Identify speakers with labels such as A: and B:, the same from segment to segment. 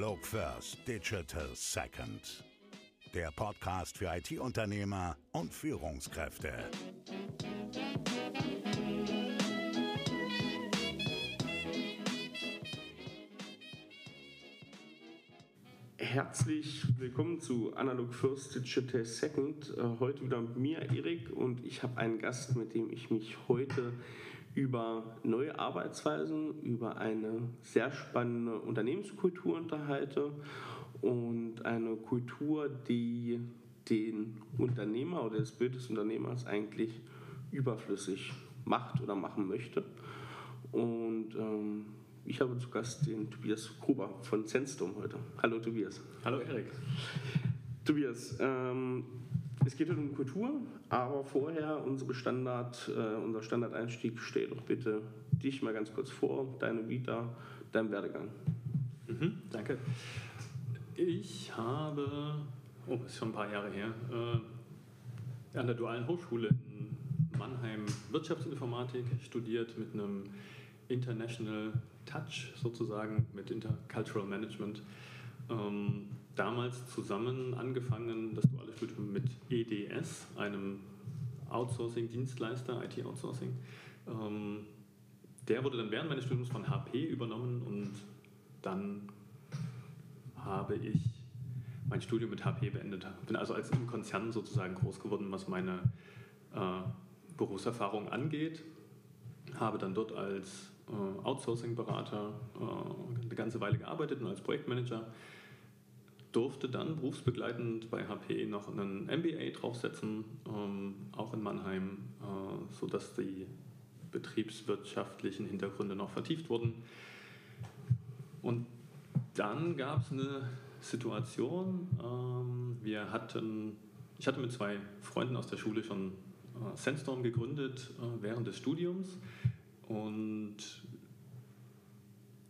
A: Analog First, Digital Second. Der Podcast für IT-Unternehmer und Führungskräfte.
B: Herzlich willkommen zu Analog First Digital Second. Äh, heute wieder mit mir, Erik, und ich habe einen Gast, mit dem ich mich heute über neue Arbeitsweisen, über eine sehr spannende Unternehmenskultur unterhalte und eine Kultur, die den Unternehmer oder das Bild des Unternehmers eigentlich überflüssig macht oder machen möchte. Und ähm, ich habe zu Gast den Tobias Gruber von Sandstorm heute. Hallo Tobias.
C: Hallo Erik.
B: Tobias, ähm, es geht um Kultur, aber vorher unsere Standard, äh, unser Standardeinstieg. Stell doch bitte dich mal ganz kurz vor, deine Vita, dein Werdegang.
C: Mhm, danke. Ich habe, oh, ist schon ein paar Jahre her, äh, an der Dualen Hochschule in Mannheim Wirtschaftsinformatik studiert mit einem International Touch sozusagen, mit Intercultural Management. Ähm, damals zusammen angefangen, das duale Studium mit EDS, einem Outsourcing-Dienstleister, IT-Outsourcing. Ähm, der wurde dann während meines Studiums von HP übernommen und dann habe ich mein Studium mit HP beendet. Bin also als im Konzern sozusagen groß geworden, was meine äh, Berufserfahrung angeht. Habe dann dort als äh, Outsourcing-Berater äh, eine ganze Weile gearbeitet und als Projektmanager durfte dann berufsbegleitend bei HP noch einen MBA draufsetzen, ähm, auch in Mannheim, äh, sodass die betriebswirtschaftlichen Hintergründe noch vertieft wurden. Und dann gab es eine Situation, ähm, wir hatten, ich hatte mit zwei Freunden aus der Schule schon äh, Sandstorm gegründet äh, während des Studiums und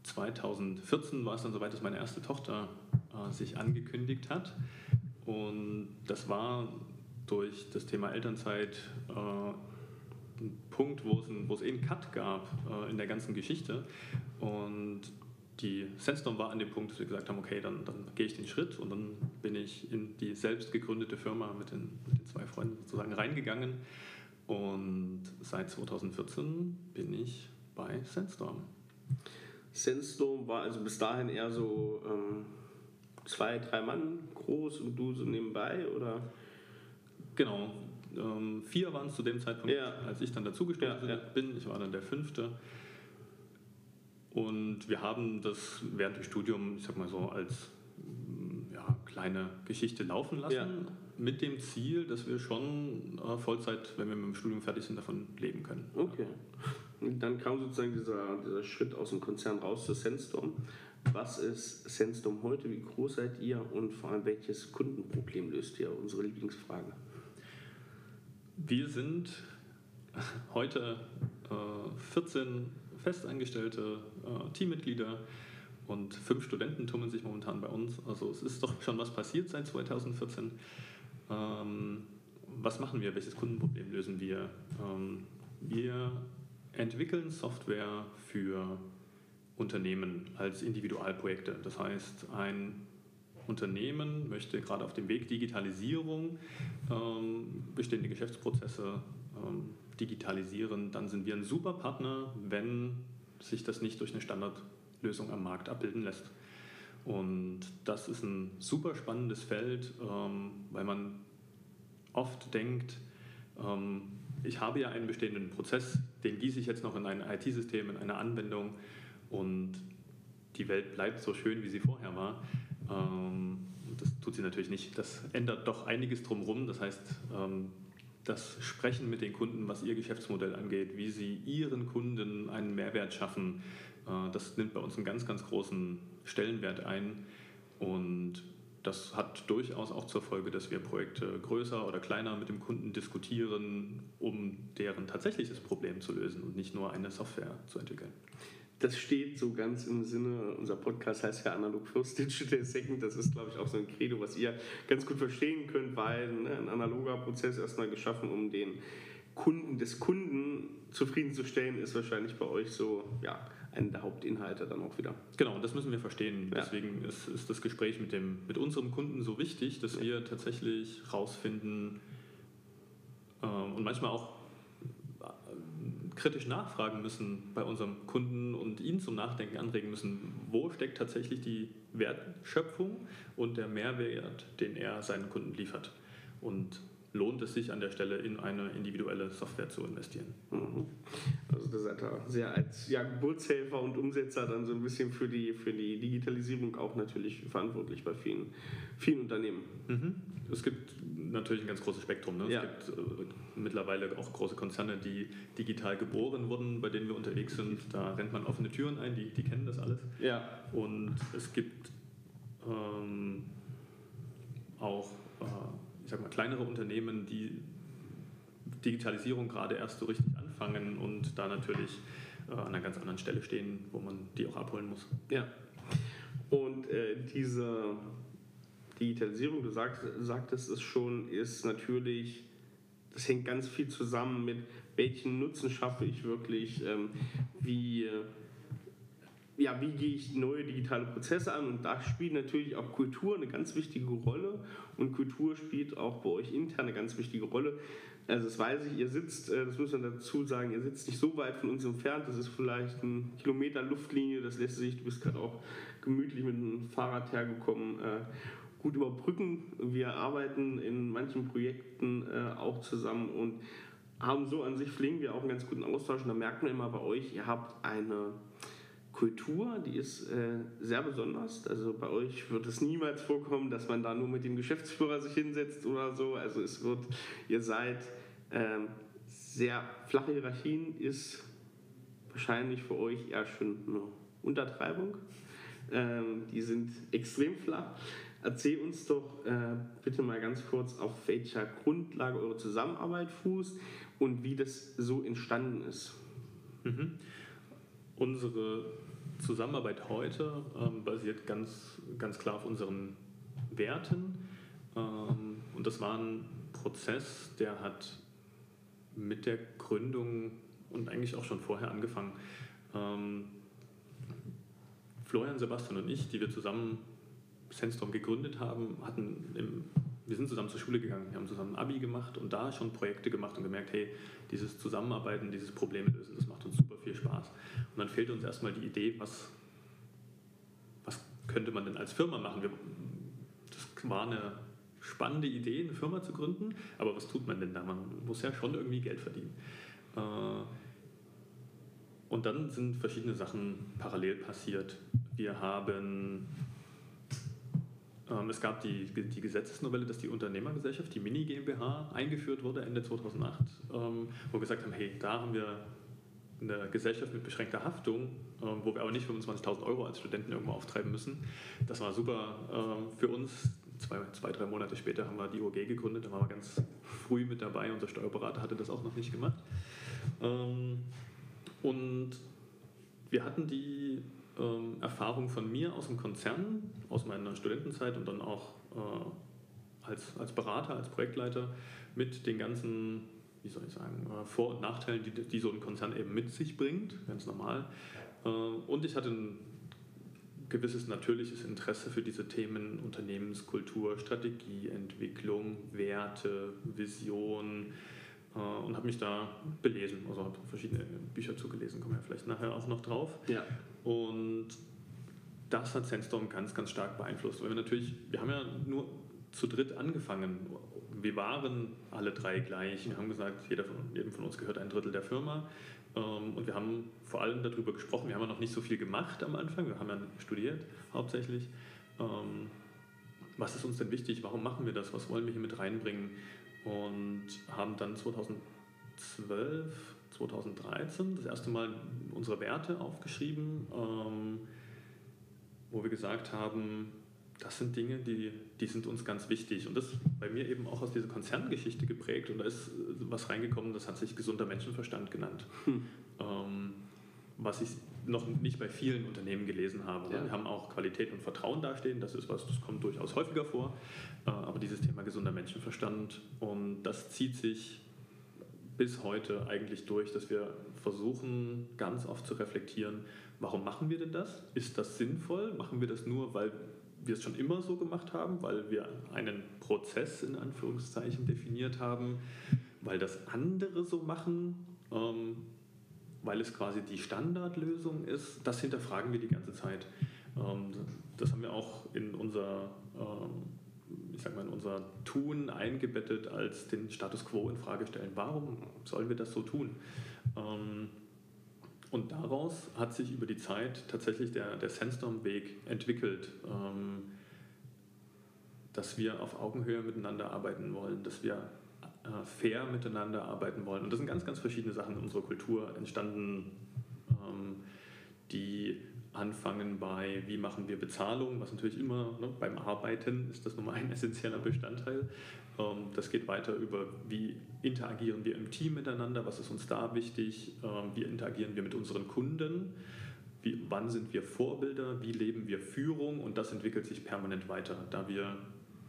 C: 2014 war es dann soweit, dass meine erste Tochter äh, sich angekündigt hat. Und das war durch das Thema Elternzeit äh, ein Punkt, wo es, ein, wo es einen Cut gab äh, in der ganzen Geschichte. Und die Sandstorm war an dem Punkt, dass wir gesagt haben, okay, dann, dann gehe ich den Schritt und dann bin ich in die selbst gegründete Firma mit den, mit den zwei Freunden sozusagen reingegangen. Und seit 2014 bin ich bei Sandstorm.
B: Sandstorm war also bis dahin eher so ähm, zwei, drei Mann groß und du so nebenbei, oder?
C: Genau. Ähm, vier waren es zu dem Zeitpunkt,
B: Ja.
C: als ich dann dazugestoßen
B: Ja,
C: bin. Ich war dann der fünfte. Und wir haben das während des Studiums, ich sag mal so, als mm, ja, kleine Geschichte laufen lassen,
B: Ja.
C: mit dem Ziel, dass wir schon äh, Vollzeit, wenn wir mit dem Studium fertig sind, davon leben können.
B: Okay. Und dann kam sozusagen dieser, dieser Schritt aus dem Konzern raus zu Sandstorm. Was ist Sandstorm heute? Wie groß seid ihr? Und vor allem, welches Kundenproblem löst ihr? Unsere Lieblingsfrage.
C: Wir sind heute äh, 14 festangestellte äh, Teammitglieder und fünf Studenten tummeln sich momentan bei uns. Also es ist doch schon was passiert seit 2014. Ähm, was machen wir? Welches Kundenproblem lösen wir? Ähm, wir entwickeln Software für Unternehmen als Individualprojekte. Das heißt, ein Unternehmen möchte gerade auf dem Weg Digitalisierung ähm, bestehende Geschäftsprozesse ähm, digitalisieren, dann sind wir ein super Partner, wenn sich das nicht durch eine Standardlösung am Markt abbilden lässt. Und das ist ein super spannendes Feld, ähm, weil man oft denkt, ähm, ich habe ja einen bestehenden Prozess, den gieße ich jetzt noch in ein IT-System, in eine Anwendung und die Welt bleibt so schön, wie sie vorher war. Ähm, das tut sie natürlich nicht. Das ändert doch einiges drumherum. Das heißt, ähm, das Sprechen mit den Kunden, was ihr Geschäftsmodell angeht, wie sie ihren Kunden einen Mehrwert schaffen, äh, das nimmt bei uns einen ganz, ganz großen Stellenwert ein. Und das hat durchaus auch zur Folge, dass wir Projekte größer oder kleiner mit dem Kunden diskutieren, um deren tatsächliches Problem zu lösen und nicht nur eine Software zu entwickeln.
B: Das steht so ganz im Sinne, unser Podcast heißt ja Analog First Digital Second. Das ist, glaube ich, auch so ein Credo, was ihr ganz gut verstehen könnt, weil ne, ein analoger Prozess erstmal geschaffen, um den Kunden des Kunden zufriedenzustellen, ist wahrscheinlich bei euch so ja, einen der Hauptinhalte dann auch wieder.
C: Genau, das müssen wir verstehen. Ja. Deswegen ist, ist, das Gespräch mit, dem, mit unserem Kunden so wichtig, dass ja. wir tatsächlich rausfinden äh, und manchmal auch kritisch nachfragen müssen bei unserem Kunden und ihn zum Nachdenken anregen müssen, wo steckt tatsächlich die Wertschöpfung und der Mehrwert, den er seinen Kunden liefert. Und lohnt es sich an der Stelle in eine individuelle Software zu investieren.
B: Mhm. Also das seid ihr sehr als ja, Geburtshelfer und Umsetzer dann so ein bisschen für die, für die Digitalisierung auch natürlich verantwortlich bei vielen, vielen Unternehmen.
C: Mhm. Es gibt natürlich ein ganz großes Spektrum. Ne? Ja. Es gibt äh, mittlerweile auch große Konzerne, die digital geboren wurden, bei denen wir unterwegs sind. Da rennt man offene Türen ein, die, die kennen das alles.
B: Ja.
C: Und es gibt ähm, auch äh, ich sag mal, kleinere Unternehmen, die Digitalisierung gerade erst so richtig anfangen und da natürlich äh, an einer ganz anderen Stelle stehen, wo man die auch abholen muss.
B: Ja. Und äh, diese Digitalisierung, du sagst, sagtest es schon, ist natürlich, das hängt ganz viel zusammen mit, welchen Nutzen schaffe ich wirklich, ähm, wie ja, wie gehe ich neue digitale Prozesse an? Und da spielt natürlich auch Kultur eine ganz wichtige Rolle. Und Kultur spielt auch bei euch intern eine ganz wichtige Rolle. Also das weiß ich, ihr sitzt, äh, das muss man dazu sagen, ihr sitzt nicht so weit von uns entfernt. Das ist vielleicht ein Kilometer Luftlinie. Das lässt sich, du bist gerade auch gemütlich mit dem Fahrrad hergekommen, äh, gut überbrücken. Wir arbeiten in manchen Projekten äh, auch zusammen und haben so an sich pflegen wir auch einen ganz guten Austausch. Und da merkt man immer bei euch, ihr habt eine Kultur, die ist äh, sehr besonders. Also bei euch wird es niemals vorkommen, dass man da nur mit dem Geschäftsführer sich hinsetzt oder so. Also es wird, ihr seid ähm, sehr flache Hierarchien, ist wahrscheinlich für euch eher schon eine Untertreibung. Ähm, die sind extrem flach. Erzähl uns doch äh, bitte mal ganz kurz, auf welcher Grundlage eure Zusammenarbeit fußt und wie das so entstanden ist.
C: Mhm. Unsere Zusammenarbeit heute ähm, basiert ganz, ganz klar auf unseren Werten. Ähm, und das war ein Prozess, der hat mit der Gründung und eigentlich auch schon vorher angefangen. Ähm, Florian, Sebastian und ich, die wir zusammen Sandstorm gegründet haben, hatten im, wir sind zusammen zur Schule gegangen, wir haben zusammen ein Abi gemacht und da schon Projekte gemacht und gemerkt, hey, dieses Zusammenarbeiten, dieses Problem lösen, das macht uns super viel Spaß. Und dann fehlt uns erstmal die Idee, was, was könnte man denn als Firma machen? Wir, das war eine spannende Idee, eine Firma zu gründen, aber was tut man denn da? Man muss ja schon irgendwie Geld verdienen. Äh, und dann sind verschiedene Sachen parallel passiert. Wir haben es gab die, die Gesetzesnovelle, dass die Unternehmergesellschaft, die Mini GmbH, eingeführt wurde Ende 2008, ähm, wo wir gesagt haben, hey, da haben wir eine Gesellschaft mit beschränkter Haftung, ähm, wo wir aber nicht 25.000 Euro als Studenten irgendwo auftreiben müssen. Das war super für uns. Zwei, zwei, drei Monate später haben wir die OG gegründet, da waren wir ganz früh mit dabei. Unser Steuerberater hatte das auch noch nicht gemacht. Und wir hatten die ähm, Erfahrung von mir aus dem Konzern, aus meiner Studentenzeit und dann auch äh, als, als Berater, als Projektleiter mit den ganzen, wie soll ich sagen, äh, Vor- und Nachteilen, die, die so ein Konzern eben mit sich bringt, ganz normal. Äh, und ich hatte ein gewisses natürliches Interesse für diese Themen Unternehmenskultur, Strategieentwicklung, Werte, Vision, äh, und habe mich da belesen. Also habe verschiedene Bücher zugelesen, kommen wir vielleicht nachher auch noch drauf.
B: Ja.
C: Und das hat Sandstorm ganz, ganz stark beeinflusst. Weil wir natürlich, wir haben ja nur zu dritt angefangen. Wir waren alle drei gleich. Wir haben gesagt, jeder von, jedem von uns gehört ein Drittel der Firma. Ähm, und wir haben vor allem darüber gesprochen. Wir haben ja noch nicht so viel gemacht am Anfang. Wir haben ja studiert hauptsächlich. Ähm, was ist uns denn wichtig? Warum machen wir das? Was wollen wir hier mit reinbringen? und haben dann 2012, 2013 das erste Mal unsere Werte aufgeschrieben, ähm, wo wir gesagt haben, das sind Dinge, die, die sind uns ganz wichtig. Und das bei mir eben auch aus dieser Konzerngeschichte geprägt. Und da ist was reingekommen, das hat sich gesunder Menschenverstand genannt. Hm. Ähm, was ich noch nicht bei vielen Unternehmen gelesen habe. Ja. Wir haben auch Qualität und Vertrauen dastehen, das ist was, das kommt durchaus häufiger vor. Äh, aber dieses Thema gesunder Menschenverstand und das zieht sich bis heute eigentlich durch, dass wir versuchen, ganz oft zu reflektieren, warum machen wir denn das? Ist das sinnvoll? Machen wir das nur, weil wir es schon immer so gemacht haben, weil wir einen Prozess in Anführungszeichen definiert haben, weil das andere so machen, ähm, weil es quasi die Standardlösung ist, das hinterfragen wir die ganze Zeit. Ähm, das haben wir auch in unser, ähm, ich sag mal, in unser Tun eingebettet als den Status quo in Frage stellen. Warum sollen wir das so tun? Ähm, und daraus hat sich über die Zeit tatsächlich der, der Sandstorm-Weg entwickelt, ähm, dass wir auf Augenhöhe miteinander arbeiten wollen, dass wir äh, fair miteinander arbeiten wollen. Und das sind ganz, ganz verschiedene Sachen in unserer Kultur entstanden, ähm, die anfangen bei, wie machen wir Bezahlung, was natürlich immer ne, beim Arbeiten ist das nochmal ein essentieller Bestandteil. Ähm, das geht weiter über, wie interagieren wir im Team miteinander, was ist uns da wichtig, ähm, wie interagieren wir mit unseren Kunden, wie, wann sind wir Vorbilder, wie leben wir Führung und das entwickelt sich permanent weiter, da wir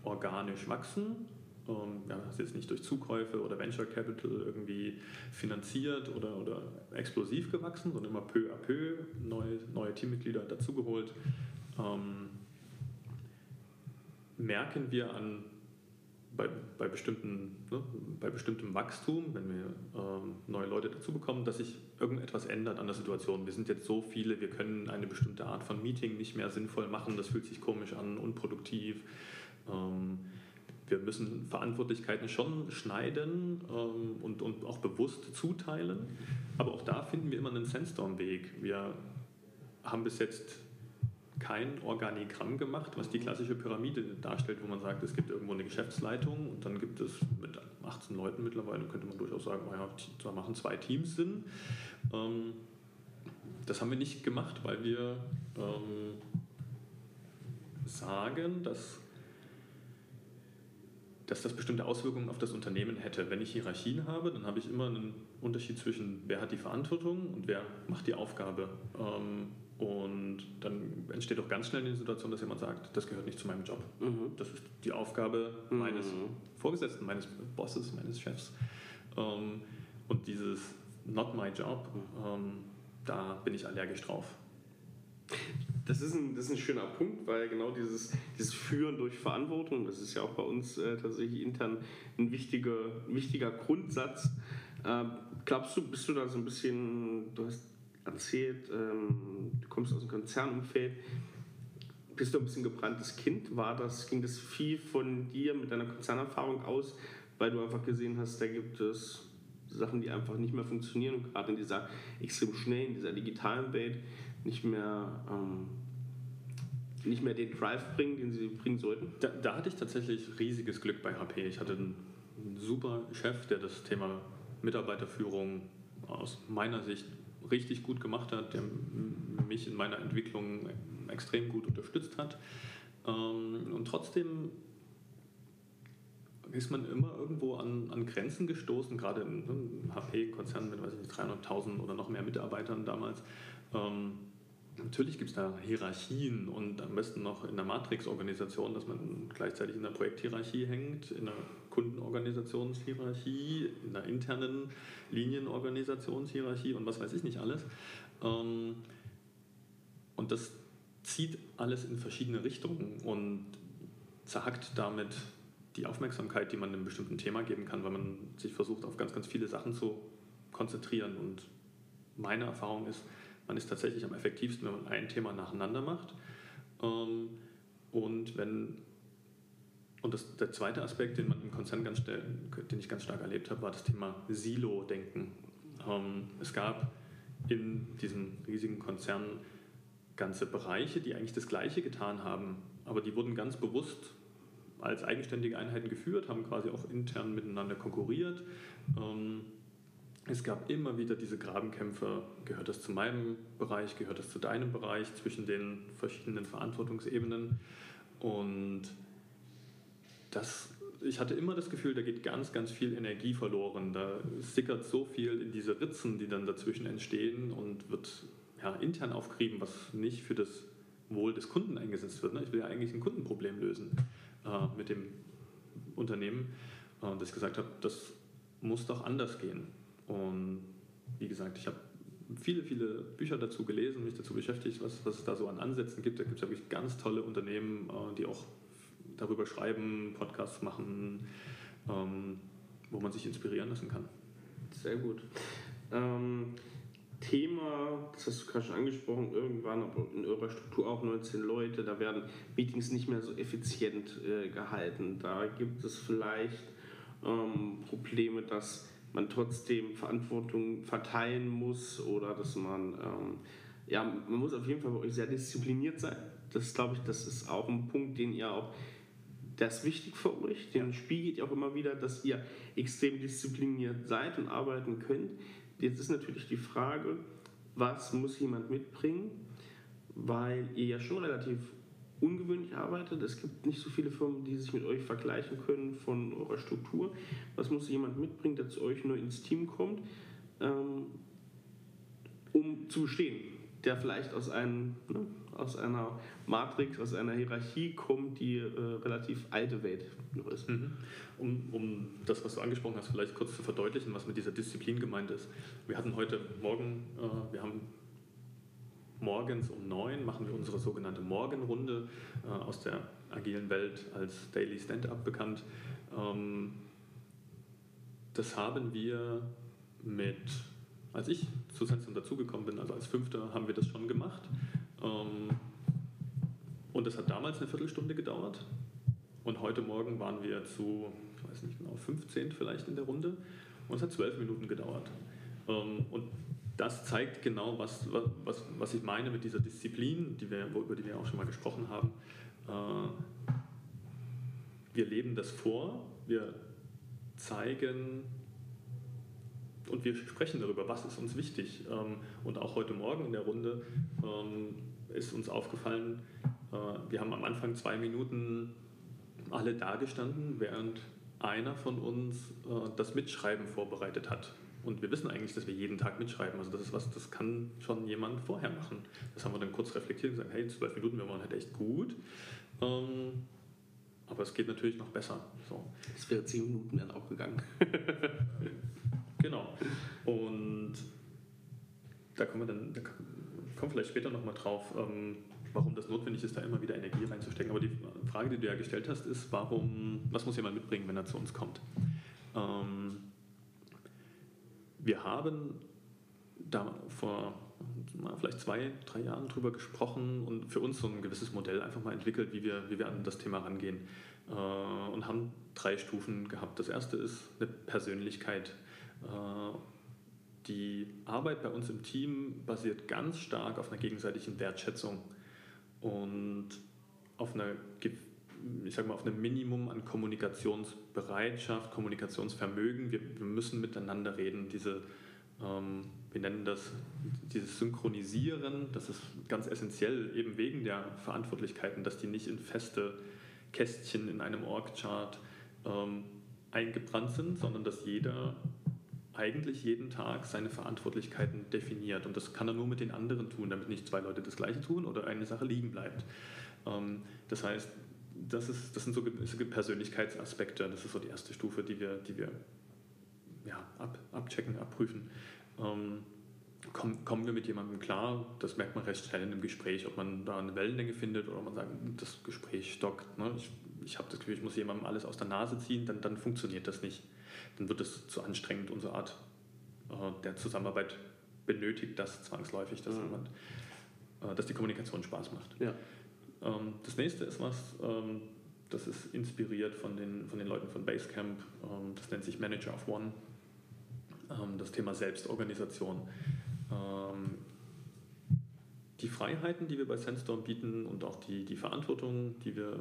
C: organisch wachsen. Ähm, ja, das ist jetzt nicht durch Zukäufe oder Venture Capital irgendwie finanziert oder, oder explosiv gewachsen, sondern immer peu à peu neue, neue Teammitglieder dazugeholt. Ähm, merken wir an bei, bei, bestimmten, ne, bei bestimmtem Wachstum, wenn wir ähm, neue Leute dazu bekommen, dass sich irgendetwas ändert an der Situation. Wir sind jetzt so viele, wir können eine bestimmte Art von Meeting nicht mehr sinnvoll machen, das fühlt sich komisch an, unproduktiv. Ähm, wir müssen Verantwortlichkeiten schon schneiden ähm, und, und auch bewusst zuteilen, aber auch da finden wir immer einen Sandstorm-Weg. Wir haben bis jetzt kein Organigramm gemacht, was die klassische Pyramide darstellt, wo man sagt, es gibt irgendwo eine Geschäftsleitung und dann gibt es mit 18 Leuten mittlerweile, könnte man durchaus sagen, naja, da machen zwei Teams Sinn. Ähm, das haben wir nicht gemacht, weil wir ähm, sagen, dass dass das bestimmte Auswirkungen auf das Unternehmen hätte. Wenn ich Hierarchien habe, dann habe ich immer einen Unterschied zwischen, wer hat die Verantwortung und wer macht die Aufgabe. Ähm, und dann entsteht auch ganz schnell die Situation, dass jemand sagt, das gehört nicht zu meinem Job. Mhm. Das ist die Aufgabe mhm. meines Vorgesetzten, meines Bosses, meines Chefs. Ähm, und dieses Not my job, ähm, da bin ich allergisch drauf.
B: Das ist, ein, das ist ein schöner Punkt, weil genau dieses, dieses Führen durch Verantwortung, das ist ja auch bei uns äh, tatsächlich intern ein wichtiger, wichtiger Grundsatz. Äh, glaubst du, bist du da so ein bisschen, du hast erzählt, ähm, du kommst aus dem Konzernumfeld, bist du ein bisschen gebranntes Kind? War das, ging das viel von dir mit deiner Konzernerfahrung aus, weil du einfach gesehen hast, da gibt es Sachen, die einfach nicht mehr funktionieren und gerade in dieser extrem schnellen, in dieser digitalen Welt nicht mehr, ähm, nicht mehr den Drive bringen, den sie bringen sollten?
C: Da, da, hatte ich tatsächlich riesiges Glück bei HP. Ich hatte einen, super Chef, der das Thema Mitarbeiterführung aus meiner Sicht richtig gut gemacht hat, der mich in meiner Entwicklung extrem gut unterstützt hat. Ähm, und trotzdem ist man immer irgendwo an, an Grenzen gestoßen, gerade im HP-Konzern mit 300.000 oder noch mehr Mitarbeitern damals. Ähm, natürlich gibt es da Hierarchien und am besten noch in der Matrix-Organisation, dass man gleichzeitig in der Projekthierarchie hängt, in der Kundenorganisationshierarchie, in der internen Linienorganisationshierarchie und was weiß ich nicht alles. Ähm, und das zieht alles in verschiedene Richtungen und zerhackt damit die Aufmerksamkeit, die man einem bestimmten Thema geben kann, weil man sich versucht, auf ganz, ganz viele Sachen zu konzentrieren. Und meine Erfahrung ist, man ist tatsächlich am effektivsten, wenn man ein Thema nacheinander macht. Ähm, und wenn und das, der zweite Aspekt, den man im Konzern ganz den ich ganz stark erlebt habe, war das Thema Silo-Denken. Ähm, es gab in diesem riesigen Konzern ganze Bereiche, die eigentlich das Gleiche getan haben, aber die wurden ganz bewusst als eigenständige Einheiten geführt, haben quasi auch intern miteinander konkurriert. Ähm, es gab immer wieder diese Grabenkämpfe, gehört das zu meinem Bereich, gehört das zu deinem Bereich, zwischen den verschiedenen Verantwortungsebenen. Und das, ich hatte immer das Gefühl, da geht ganz, ganz viel Energie verloren. Da sickert so viel in diese Ritzen, die dann dazwischen entstehen und wird ja, intern aufgerieben, was nicht für das Wohl des Kunden eingesetzt wird. Ne? Ich will ja eigentlich ein Kundenproblem lösen äh, mit dem Unternehmen. Und dass ich gesagt habe, das muss doch anders gehen. Und wie gesagt, ich habe viele, viele Bücher dazu gelesen, mich dazu beschäftigt, was, was es da so an Ansätzen gibt. Da gibt es wirklich ganz tolle Unternehmen, äh, die auch darüber schreiben, Podcasts machen, ähm, wo man sich inspirieren lassen kann.
B: Sehr gut. Ähm, Thema, das hast du gerade schon angesprochen, irgendwann in eurer Struktur auch 19 Leute, da werden Meetings nicht mehr so effizient äh, gehalten. Da gibt es vielleicht ähm, Probleme, dass man trotzdem Verantwortung verteilen muss oder dass man, ähm, ja, man muss auf jeden Fall bei euch sehr diszipliniert sein. Das glaube ich, das ist auch ein Punkt, den ihr auch, das ist wichtig für euch, den spiegelt ihr auch immer wieder, dass ihr extrem diszipliniert seid und arbeiten könnt. Jetzt ist natürlich die Frage, was muss jemand mitbringen, weil ihr ja schon relativ ungewöhnlich arbeitet. Es gibt nicht so viele Firmen, die sich mit euch vergleichen können von eurer Struktur. Was muss jemand mitbringen, der zu euch neu ins Team kommt, ähm, um zu bestehen? Der vielleicht aus, einem, ne, aus einer Matrix, aus einer Hierarchie kommt, die äh, relativ alte Welt noch ist.
C: Mhm. Um, um das, was du angesprochen hast, vielleicht kurz zu verdeutlichen, was mit dieser Disziplin gemeint ist. Wir hatten heute Morgen, äh, wir haben morgens um neun machen wir unsere sogenannte Morgenrunde äh, aus der agilen Welt als Daily Stand-up bekannt. Ähm, das haben wir mit, als ich zu Sensum dazugekommen bin, also als Fünfter, haben wir das schon gemacht. Ähm, und das hat damals eine Viertelstunde gedauert. Und heute Morgen waren wir zu, ich weiß nicht genau, 15 vielleicht in der Runde. Und es hat zwölf Minuten gedauert. Ähm, und das zeigt genau, was, was, was ich meine mit dieser Disziplin, die wir, über die wir auch schon mal gesprochen haben. Äh, wir leben das vor, wir zeigen und wir sprechen darüber, was ist uns wichtig. Ähm, und auch heute Morgen in der Runde ähm, ist uns aufgefallen, äh, wir haben am Anfang zwei Minuten alle dagestanden, während einer von uns äh, das Mitschreiben vorbereitet hat. Und wir wissen eigentlich, dass wir jeden Tag mitschreiben. Also das ist was, das kann schon jemand vorher machen. Das haben wir dann kurz reflektiert und gesagt, hey, zwölf Minuten, wir waren halt echt gut. Ähm, aber es geht natürlich noch besser. So.
B: Es wäre zehn Minuten dann auch gegangen.
C: genau. Und da kommen wir dann, da kommen vielleicht später nochmal drauf, ähm, warum das notwendig ist, da immer wieder Energie reinzustecken. Aber die Frage, die du ja gestellt hast, ist, warum, was muss jemand mitbringen, wenn er zu uns kommt? Ähm, wir haben da vor vielleicht zwei, drei Jahren drüber gesprochen und für uns so ein gewisses Modell einfach mal entwickelt, wie wir, wie wir an das Thema rangehen. Äh, und haben drei Stufen gehabt. Das erste ist eine Persönlichkeit. Äh, die Arbeit bei uns im Team basiert ganz stark auf einer gegenseitigen Wertschätzung und auf einer ich sag mal, auf einem Minimum an Kommunikationsbereitschaft, Kommunikationsvermögen. Wir, wir müssen miteinander reden. Diese, ähm, wir nennen das dieses Synchronisieren, das ist ganz essentiell, eben wegen der Verantwortlichkeiten, dass die nicht in feste Kästchen in einem Org-Chart ähm, eingebrannt sind, sondern dass jeder eigentlich jeden Tag seine Verantwortlichkeiten definiert. Und das kann er nur mit den anderen tun, damit nicht zwei Leute das Gleiche tun oder eine Sache liegen bleibt. Ähm, das heißt, das, ist, das sind so Persönlichkeitsaspekte, das ist so die erste Stufe, die wir, die wir ja, ab, abchecken, abprüfen. Ähm, kommen, kommen wir mit jemandem klar, das merkt man recht schnell in einem Gespräch, ob man da eine Wellenlänge findet oder man sagt, das Gespräch stockt. Ne? Ich, ich habe das Gefühl, ich muss jemandem alles aus der Nase ziehen, dann, dann funktioniert das nicht. Dann wird es zu anstrengend, unsere Art äh, der Zusammenarbeit benötigt das zwangsläufig, dass, mhm. jemand, äh, dass die Kommunikation Spaß macht. Ja. Ähm, das nächste ist was, ähm, das ist inspiriert von den, von den Leuten von Basecamp, ähm, das nennt sich Manager of One, das Thema Selbstorganisation. Die Freiheiten, die wir bei Sandstorm bieten und auch die, die Verantwortung, die wir,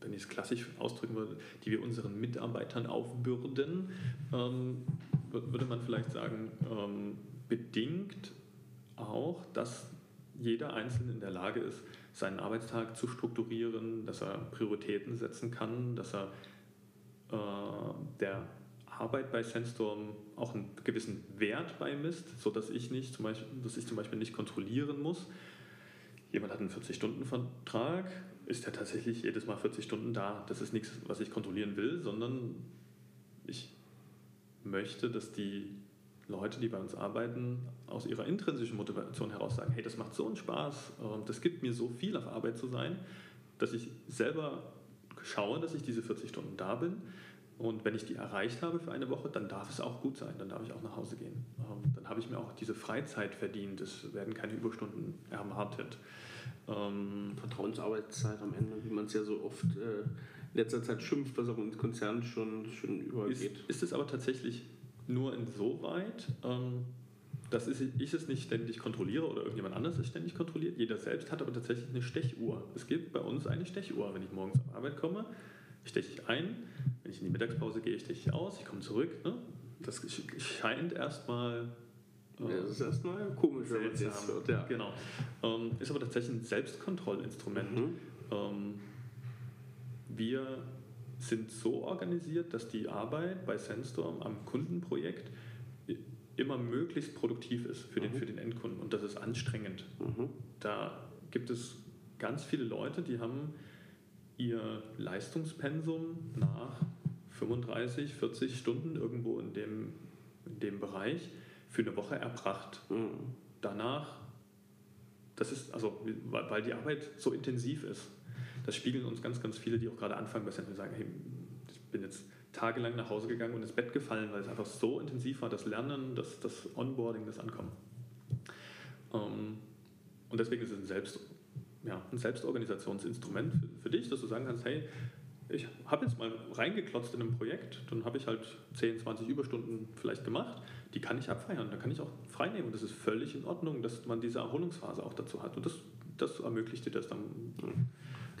C: wenn ich es klassisch ausdrücken würde, die wir unseren Mitarbeitern aufbürden, würde man vielleicht sagen, bedingt auch, dass jeder Einzelne in der Lage ist, seinen Arbeitstag zu strukturieren, dass er Prioritäten setzen kann, dass er äh, der Arbeit bei Sandstorm auch einen gewissen Wert beimisst, sodass ich, nicht zum Beispiel, dass ich zum Beispiel nicht kontrollieren muss. Jemand hat einen 40-Stunden-Vertrag, ist er tatsächlich jedes Mal 40 Stunden da. Das ist nichts, was ich kontrollieren will, sondern ich möchte, dass die Leute, die bei uns arbeiten, aus ihrer intrinsischen Motivation heraus sagen, hey, das macht so einen Spaß, ähm, das gibt mir so viel auf Arbeit zu sein, dass ich selber schaue, dass ich diese 40 Stunden da bin. Und wenn ich die erreicht habe für eine Woche, dann darf es auch gut sein, dann darf ich auch nach Hause gehen. Ähm, dann habe ich mir auch diese Freizeit verdient, es werden keine Überstunden erwartet.
B: Ähm, Vertrauensarbeitszeit am Ende, wie man es ja so oft äh, in letzter Zeit schimpft, was auch in Konzernen schon, schon übergeht.
C: Ist, ist es aber tatsächlich nur insoweit, ähm, dass ich es nicht ständig kontrolliere oder irgendjemand anderes es ständig kontrolliert. Jeder selbst hat aber tatsächlich eine Stechuhr. Es gibt bei uns eine Stechuhr. Wenn ich morgens zur Arbeit komme, steche ich ein. Wenn ich in die Mittagspause gehe, steche ich aus. Ich komme zurück. Ne? Das scheint erstmal
B: ja, das ist erstmal komisch, wenn man es
C: jetzt hört. Ja. Genau. Ähm, ist aber tatsächlich ein Selbstkontrollinstrument. Mhm. Ähm, wir sind so organisiert, dass die Arbeit bei Sandstorm am Kundenprojekt immer möglichst produktiv ist für den, mhm. für den Endkunden und das ist anstrengend. Mhm. Da gibt es ganz viele Leute, die haben ihr Leistungspensum nach 35, 40 Stunden irgendwo in dem, in dem Bereich für eine Woche erbracht. Mhm. Danach, das ist, also, weil die Arbeit so intensiv ist, das spiegeln uns ganz, ganz viele, die auch gerade anfangen bei Sentinel, sagen, hey, ich bin jetzt tagelang nach Hause gegangen und ins Bett gefallen, weil es einfach so intensiv war, das Lernen, das, das Onboarding, das Ankommen. Ähm, und deswegen ist es ein, Selbst, ja, ein Selbstorganisationsinstrument für, für dich, dass du sagen kannst, hey, ich habe jetzt mal reingeklotzt in ein Projekt, dann habe ich halt 10, 20 Überstunden vielleicht gemacht, die kann ich abfeiern, da kann ich auch frei nehmen und das ist völlig in Ordnung, dass man diese Erholungsphase auch dazu hat und das, das ermöglicht dir das dann.
B: Das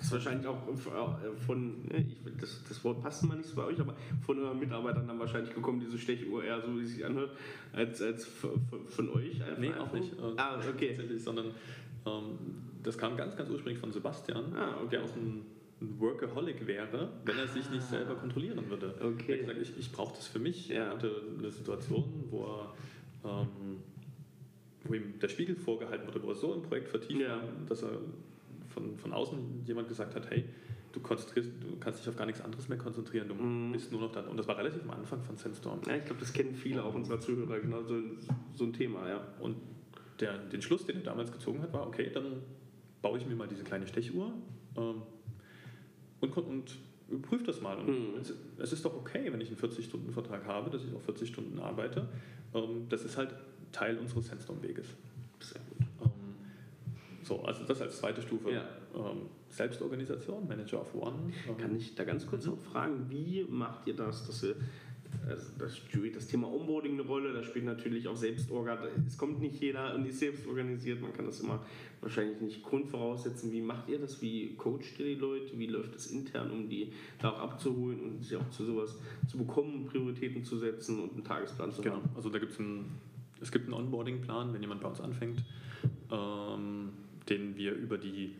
B: ist wahrscheinlich auch äh, von, ne, ich, das, das Wort passt mal nicht so bei euch, aber von euren Mitarbeitern dann wahrscheinlich gekommen, diese Stechuhr eher so, wie es sich anhört, als, als von, euch.
C: Einfach, nee, auch nicht. Ah, okay. Sondern ähm, das kam ganz, ganz ursprünglich von Sebastian, ah, okay. der auch ein Workaholic wäre, wenn er sich nicht selber kontrollieren würde. Okay. Er hat gesagt, ich, ich brauche das für mich. Ja. Er hatte eine Situation, wo er ähm, wo ihm der Spiegel vorgehalten wurde, wo er so im Projekt vertieft ja. war, dass er von, von außen jemand gesagt hat, hey, du, konzentrierst, du kannst dich auf gar nichts anderes mehr konzentrieren, du mm. bist nur noch da. Und das war relativ am Anfang von Sandstorm.
B: Ja, ich glaube, das kennen viele auch unserer Zuhörer, genau so, so ein Thema, ja.
C: Und der, den Schluss, den er damals gezogen hat, war, okay, dann baue ich mir mal diese kleine Stechuhr ähm, und, und überprüfe das mal. Und mm. es, es, ist doch okay, wenn ich einen 40-Stunden-Vertrag habe, dass ich auch 40 Stunden arbeite. Ähm, das ist halt Teil unseres Sandstorm-Weges. So, also das als zweite Stufe. Ja. Ähm, Selbstorganisation, Manager of One.
B: Ähm. Kann ich da ganz kurz noch fragen, wie macht ihr das, dass ihr also das spielt das Thema Onboarding eine Rolle, da spielt natürlich auch Selbstorga. Es kommt nicht jeder und ist selbst organisiert, man kann das immer wahrscheinlich nicht grundvoraussetzen. Wie macht ihr das? Wie coacht ihr die Leute? Wie läuft das intern, um die da auch abzuholen und sie auch zu sowas zu bekommen, Prioritäten zu setzen und einen Tagesplan zu
C: genau. haben? Genau, also da gibt es einen, es gibt einen Onboarding-Plan, wenn jemand bei uns anfängt. Ähm, den wir über die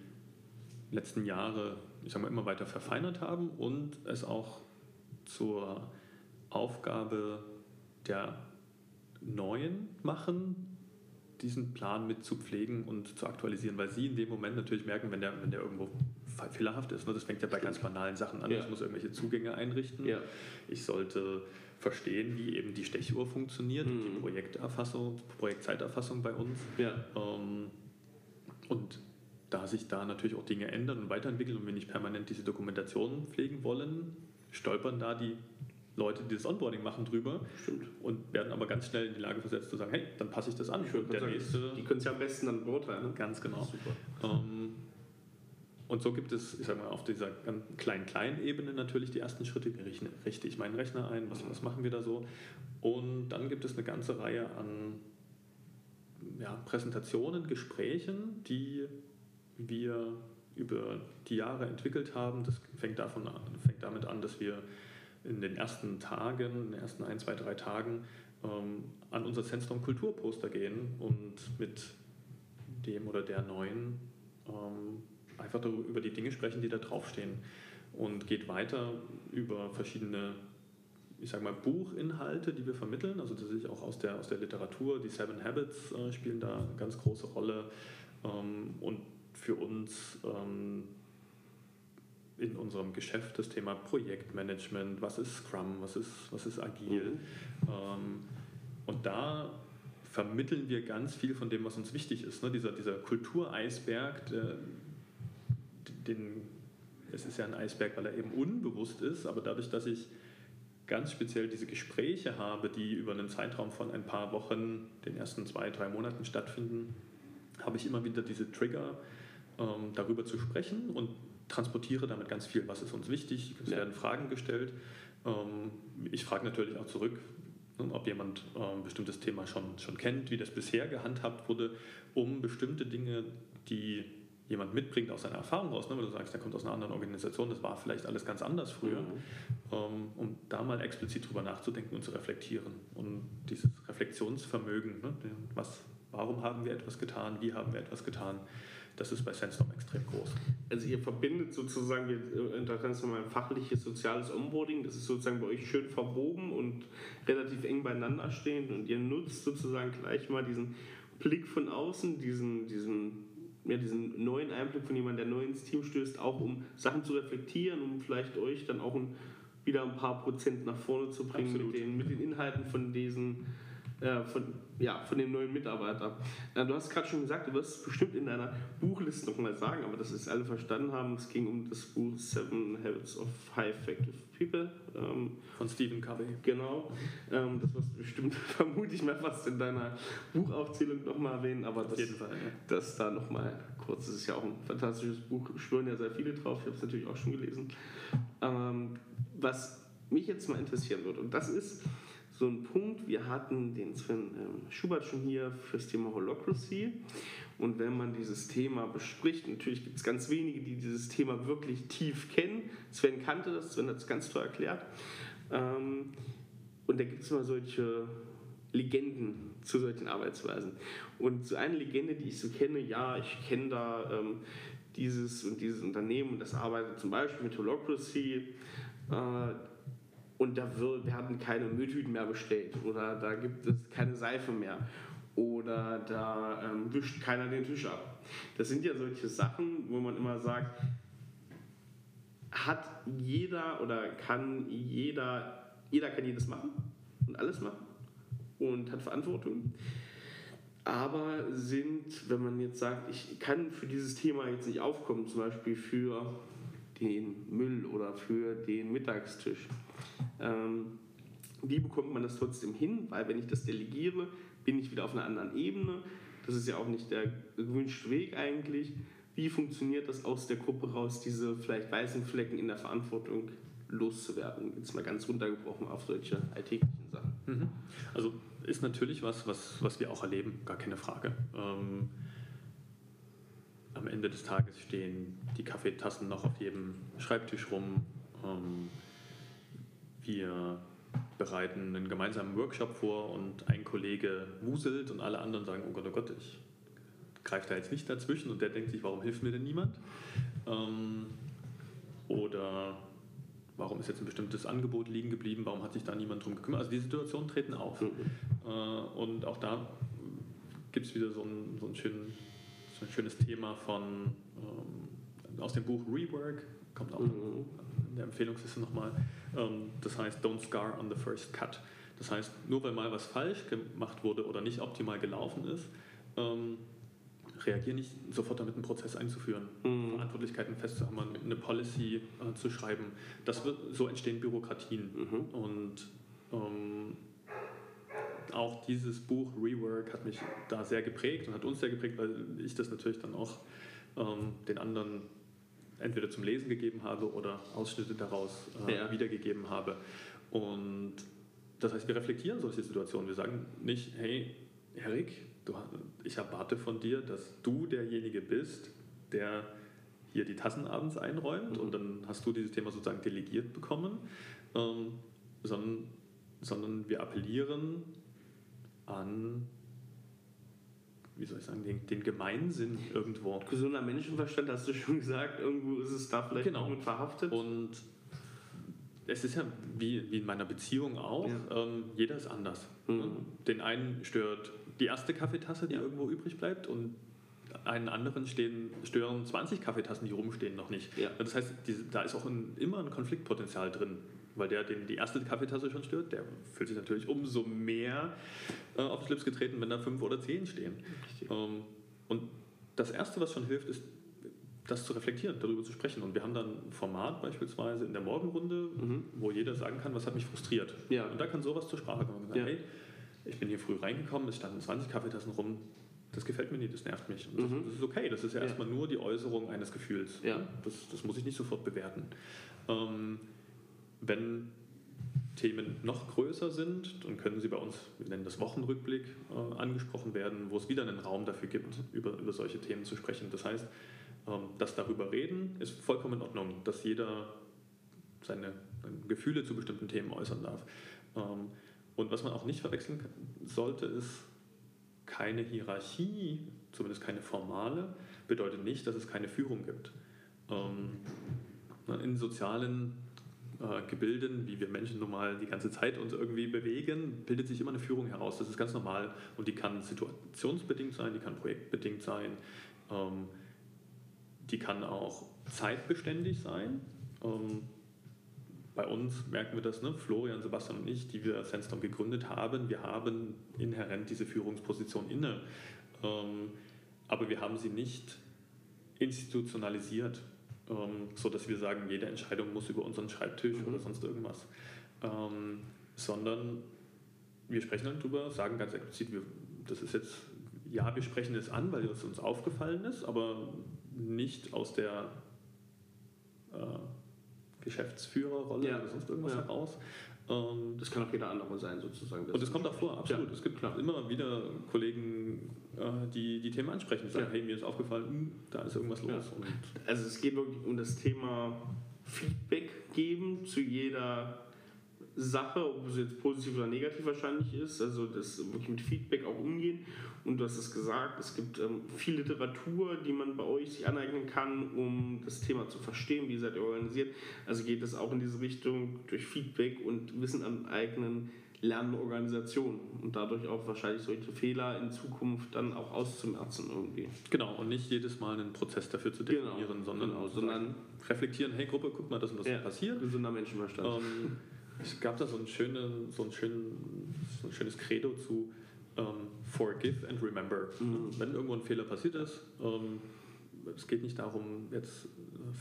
C: letzten Jahre, ich sage mal, immer weiter verfeinert haben und es auch zur Aufgabe der Neuen machen, diesen Plan mit zu pflegen und zu aktualisieren, weil sie in dem Moment natürlich merken, wenn der, wenn der irgendwo fehlerhaft ist. Ne? Das fängt ja bei ganz banalen Sachen an. Ja. Ich muss irgendwelche Zugänge einrichten. Ja. Ich sollte verstehen, wie eben die Stechuhr funktioniert, mhm. die Projekterfassung, Projektzeiterfassung bei uns. Ja. Ähm, und da sich da natürlich auch Dinge ändern und weiterentwickeln und wir nicht permanent diese Dokumentation pflegen wollen, stolpern da die Leute, die das Onboarding machen, drüber Stimmt. und werden aber ganz schnell in die Lage versetzt zu sagen, hey, dann passe ich das an.
B: Ich der sagen, nächste, die können es ja am besten dann beurteilen. Ne?
C: Ganz genau. Ähm, und so gibt es, ich sag mal, auf dieser kleinen, kleinen Ebene natürlich die ersten Schritte. Wie richte ich meinen Rechner ein? Was, was machen wir da so? Und dann gibt es eine ganze Reihe an ja, Präsentationen, Gesprächen, die wir über die Jahre entwickelt haben. Das fängt, davon an, fängt damit an, dass wir in den ersten Tagen, in den ersten ein, zwei, drei Tagen ähm, an unser Sandstorm Kulturposter gehen und mit dem oder der neuen ähm, einfach über die Dinge sprechen, die da draufstehen. Und geht weiter über verschiedene ich sage mal, Buchinhalte, die wir vermitteln, also das ist auch aus der, aus der Literatur, die Seven Habits äh, spielen da eine ganz große Rolle ähm, und für uns ähm, in unserem Geschäft das Thema Projektmanagement, was ist Scrum, was ist, was ist agil. Mhm. Ähm, und da vermitteln wir ganz viel von dem, was uns wichtig ist. Ne? Dieser, dieser Kultureisberg, der, den, es ist ja ein Eisberg, weil er eben unbewusst ist, aber dadurch, dass ich ganz speziell diese Gespräche habe, die über einen Zeitraum von ein paar Wochen, den ersten zwei, drei Monaten stattfinden, habe ich immer wieder diese Trigger, ähm, darüber zu sprechen und transportiere damit ganz viel, was ist uns wichtig. Es ja. werden Fragen gestellt. Ähm, ich frage natürlich auch zurück, ne, ob jemand ein ähm, bestimmtes Thema schon, schon kennt, wie das bisher gehandhabt wurde, um bestimmte Dinge, die jemand mitbringt aus seiner Erfahrung raus, ne, wenn du sagst, der kommt aus einer anderen Organisation, das war vielleicht alles ganz anders früher, mhm. ähm, um da mal explizit drüber nachzudenken und zu reflektieren. Und dieses Reflexionsvermögen, ne, was, warum haben wir etwas getan, wie haben wir etwas getan, das ist bei Sandstorm extrem groß.
B: Also ihr verbindet sozusagen, wir äh, ganz normal fachliches, soziales Onboarding, das ist sozusagen bei euch schön verwoben und relativ eng beieinander stehend und ihr nutzt sozusagen gleich mal diesen Blick von außen, diesen, diesen ja, diesen neuen Einblick von jemandem, der neu ins Team stößt, auch um Sachen zu reflektieren, um vielleicht euch dann auch ein, wieder ein paar Prozent nach vorne zu bringen mit den, mit den Inhalten von diesen äh, von, ja, von dem neuen Mitarbeiter. Du hast gerade schon gesagt, du wirst es bestimmt in deiner Buchliste nochmal sagen, aber dass es alle verstanden haben, es ging um das Buch Seven Habits of High Effective People.
C: Ähm, von Stephen Covey.
B: Genau. Ähm, das wirst du bestimmt, vermute ich mal, fast in deiner Buchaufzählung nochmal erwähnen, aber
C: Auf
B: das,
C: jeden Fall, ja.
B: das da nochmal kurz, das ist ja auch ein fantastisches Buch, schwören ja sehr viele drauf, ich habe es natürlich auch schon gelesen. Ähm, was mich jetzt mal interessieren würde, und das ist, so ein Punkt. Wir hatten den Sven ähm, Schubert schon hier fürs Thema Holocracy. Und wenn man dieses Thema bespricht, natürlich gibt es ganz wenige, die dieses Thema wirklich tief kennen. Sven kannte das, Sven hat es ganz toll erklärt. Ähm, und da gibt es immer solche Legenden zu solchen Arbeitsweisen. Und so eine Legende, die ich so kenne, ja, ich kenne da ähm, dieses und dieses Unternehmen und das arbeitet zum Beispiel mit Holocracy. Äh, und da werden keine Mülltüten mehr bestellt oder da gibt es keine Seife mehr oder da ähm, wischt keiner den Tisch ab. Das sind ja solche Sachen, wo man immer sagt, hat jeder oder kann jeder, jeder kann jedes machen und alles machen und hat Verantwortung. Aber sind, wenn man jetzt sagt, ich kann für dieses Thema jetzt nicht aufkommen, zum Beispiel für den Müll oder für den Mittagstisch, ähm, wie bekommt man das trotzdem hin? Weil wenn ich das delegiere, bin ich wieder auf einer anderen Ebene. Das ist ja auch nicht der gewünschte Weg eigentlich. Wie funktioniert das aus der Gruppe raus, diese vielleicht weißen Flecken in der Verantwortung loszuwerden? Jetzt mal ganz runtergebrochen auf solche alltäglichen Sachen.
C: Mhm. Also ist natürlich was, was, was wir auch erleben, gar keine Frage. Ähm, am Ende des Tages stehen die Kaffeetassen noch auf jedem Schreibtisch rum. Ähm, wir bereiten einen gemeinsamen Workshop vor und ein Kollege wuselt und alle anderen sagen, oh Gott, oh Gott, ich greife da jetzt nicht dazwischen und der denkt sich, warum hilft mir denn niemand? Ähm, oder warum ist jetzt ein bestimmtes Angebot liegen geblieben, warum hat sich da niemand drum gekümmert? Also die Situationen treten auf. Mhm. Äh, und auch da gibt es wieder so ein, so, ein schön, so ein, schönes Thema von ähm, aus dem Buch Rework, kommt auch mhm in der Empfehlungsliste nochmal. Ähm, das heißt, don't scar on the first cut. Das heißt, nur weil mal was falsch gemacht wurde oder nicht optimal gelaufen ist, ähm, reagiere nicht sofort damit, einen Prozess einzuführen, mhm. Verantwortlichkeiten festzuhammern, eine Policy äh, zu schreiben. Das wird, so entstehen Bürokratien. Mhm. Und ähm, auch dieses Buch Rework hat mich da sehr geprägt und hat uns sehr geprägt, weil ich das natürlich dann auch ähm, den anderen entweder zum Lesen gegeben habe oder Ausschnitte daraus äh, ja. wiedergegeben habe. Und das heißt, wir reflektieren solche Situationen. Wir sagen nicht, hey, Erik, du, ich erwarte von dir, dass du derjenige bist, der hier die Tassen abends einräumt mhm. und dann hast du dieses Thema sozusagen delegiert bekommen, ähm, sondern, sondern wir appellieren an wie soll ich sagen, den, den Gemeinsinn irgendwo.
B: Gesunder Menschenverstand, hast du schon gesagt, irgendwo ist es da vielleicht
C: genau. mit verhaftet. Und es ist ja wie, wie in meiner Beziehung auch, ja. ähm, jeder ist anders. Mhm. Den einen stört die erste Kaffeetasse, die ja. irgendwo übrig bleibt und einen anderen stehen, stören 20 Kaffeetassen, die rumstehen, noch nicht. Ja. Das heißt, diese, da ist auch ein, immer ein Konfliktpotenzial drin. Weil der, den die erste Kaffeetasse schon stört, der fühlt sich natürlich umso mehr äh, auf den Schlips getreten, wenn da fünf oder zehn stehen. Ähm, und das Erste, was schon hilft, ist, das zu reflektieren, darüber zu sprechen. Und wir haben dann ein Format beispielsweise in der Morgenrunde, mhm. wo jeder sagen kann, was hat mich frustriert. Ja. Und da kann sowas zur Sprache kommen. Sagen, ja. Hey, ich bin hier früh reingekommen, es standen 20 Kaffeetassen rum, das gefällt mir nicht, das nervt mich. Das, mhm. das ist okay, das ist ja, ja, erstmal nur die Äußerung eines Gefühls. Ja. Das, das muss ich nicht sofort bewerten. Ähm, wenn Themen noch größer sind, dann können sie bei uns, wir nennen das Wochenrückblick, äh, angesprochen werden, wo es wieder einen Raum dafür gibt, über, über solche Themen zu sprechen. Das heißt, ähm, das darüber reden ist vollkommen in Ordnung, dass jeder seine, seine Gefühle zu bestimmten Themen äußern darf. Ähm, und was man auch nicht verwechseln sollte, ist keine Hierarchie, zumindest keine formale, bedeutet nicht, dass es keine Führung gibt. Ähm, in sozialen äh, Gebilden, wie wir Menschen nun mal die ganze Zeit uns irgendwie bewegen, bildet sich immer eine Führung heraus. Das ist ganz normal und die kann situationsbedingt sein, die kann projektbedingt sein, ähm, die kann auch zeitbeständig sein. Ähm, bei uns merken wir das, ne? Florian, Sebastian und ich, die wir Sandstorm gegründet haben, wir haben inhärent diese Führungsposition inne. Ähm, aber wir haben sie nicht institutionalisiert, ähm, sodass wir sagen, jede Entscheidung muss über unseren Schreibtisch mhm. oder sonst irgendwas. Ähm, sondern wir sprechen dann drüber, sagen ganz explizit, wir, das ist jetzt, ja, wir sprechen es an, weil es uns aufgefallen ist, aber nicht aus der äh, Geschäftsführerrolle ja. oder sonst irgendwas ja. heraus.
B: Ähm, das kann auch jeder andere sein, sozusagen.
C: Das und das kommt auch vor, absolut. Ja, es gibt klar. immer wieder Kollegen, äh, die die Themen ansprechen und sagen, hey, mir ist aufgefallen, hm, da ist irgendwas los.
B: also es geht wirklich um das Thema Feedback geben zu jeder Sache, ob es jetzt positiv oder negativ wahrscheinlich ist, also das wirklich mit Feedback auch umgehen. Und du hast es gesagt, es gibt ähm, viel Literatur, die man bei euch sich aneignen kann, um das Thema zu verstehen, wie seid ihr organisiert. Also geht es auch in diese Richtung durch Feedback und Wissen aneignen, lernen Organisation und dadurch auch wahrscheinlich solche Fehler in Zukunft dann auch auszumerzen irgendwie.
C: Genau, und nicht jedes Mal einen Prozess dafür zu definieren, genau, sondern, genau, sondern reflektieren, hey Gruppe, guck mal, das und das ja, passiert.
B: Gesunder Menschenverstand. Ähm,
C: es gab da so ein, schönen, so ein, schönen, so ein schönes Credo zu ähm, Forgive and Remember. Mhm. Wenn irgendwo ein Fehler passiert ist, ähm, es geht nicht darum, jetzt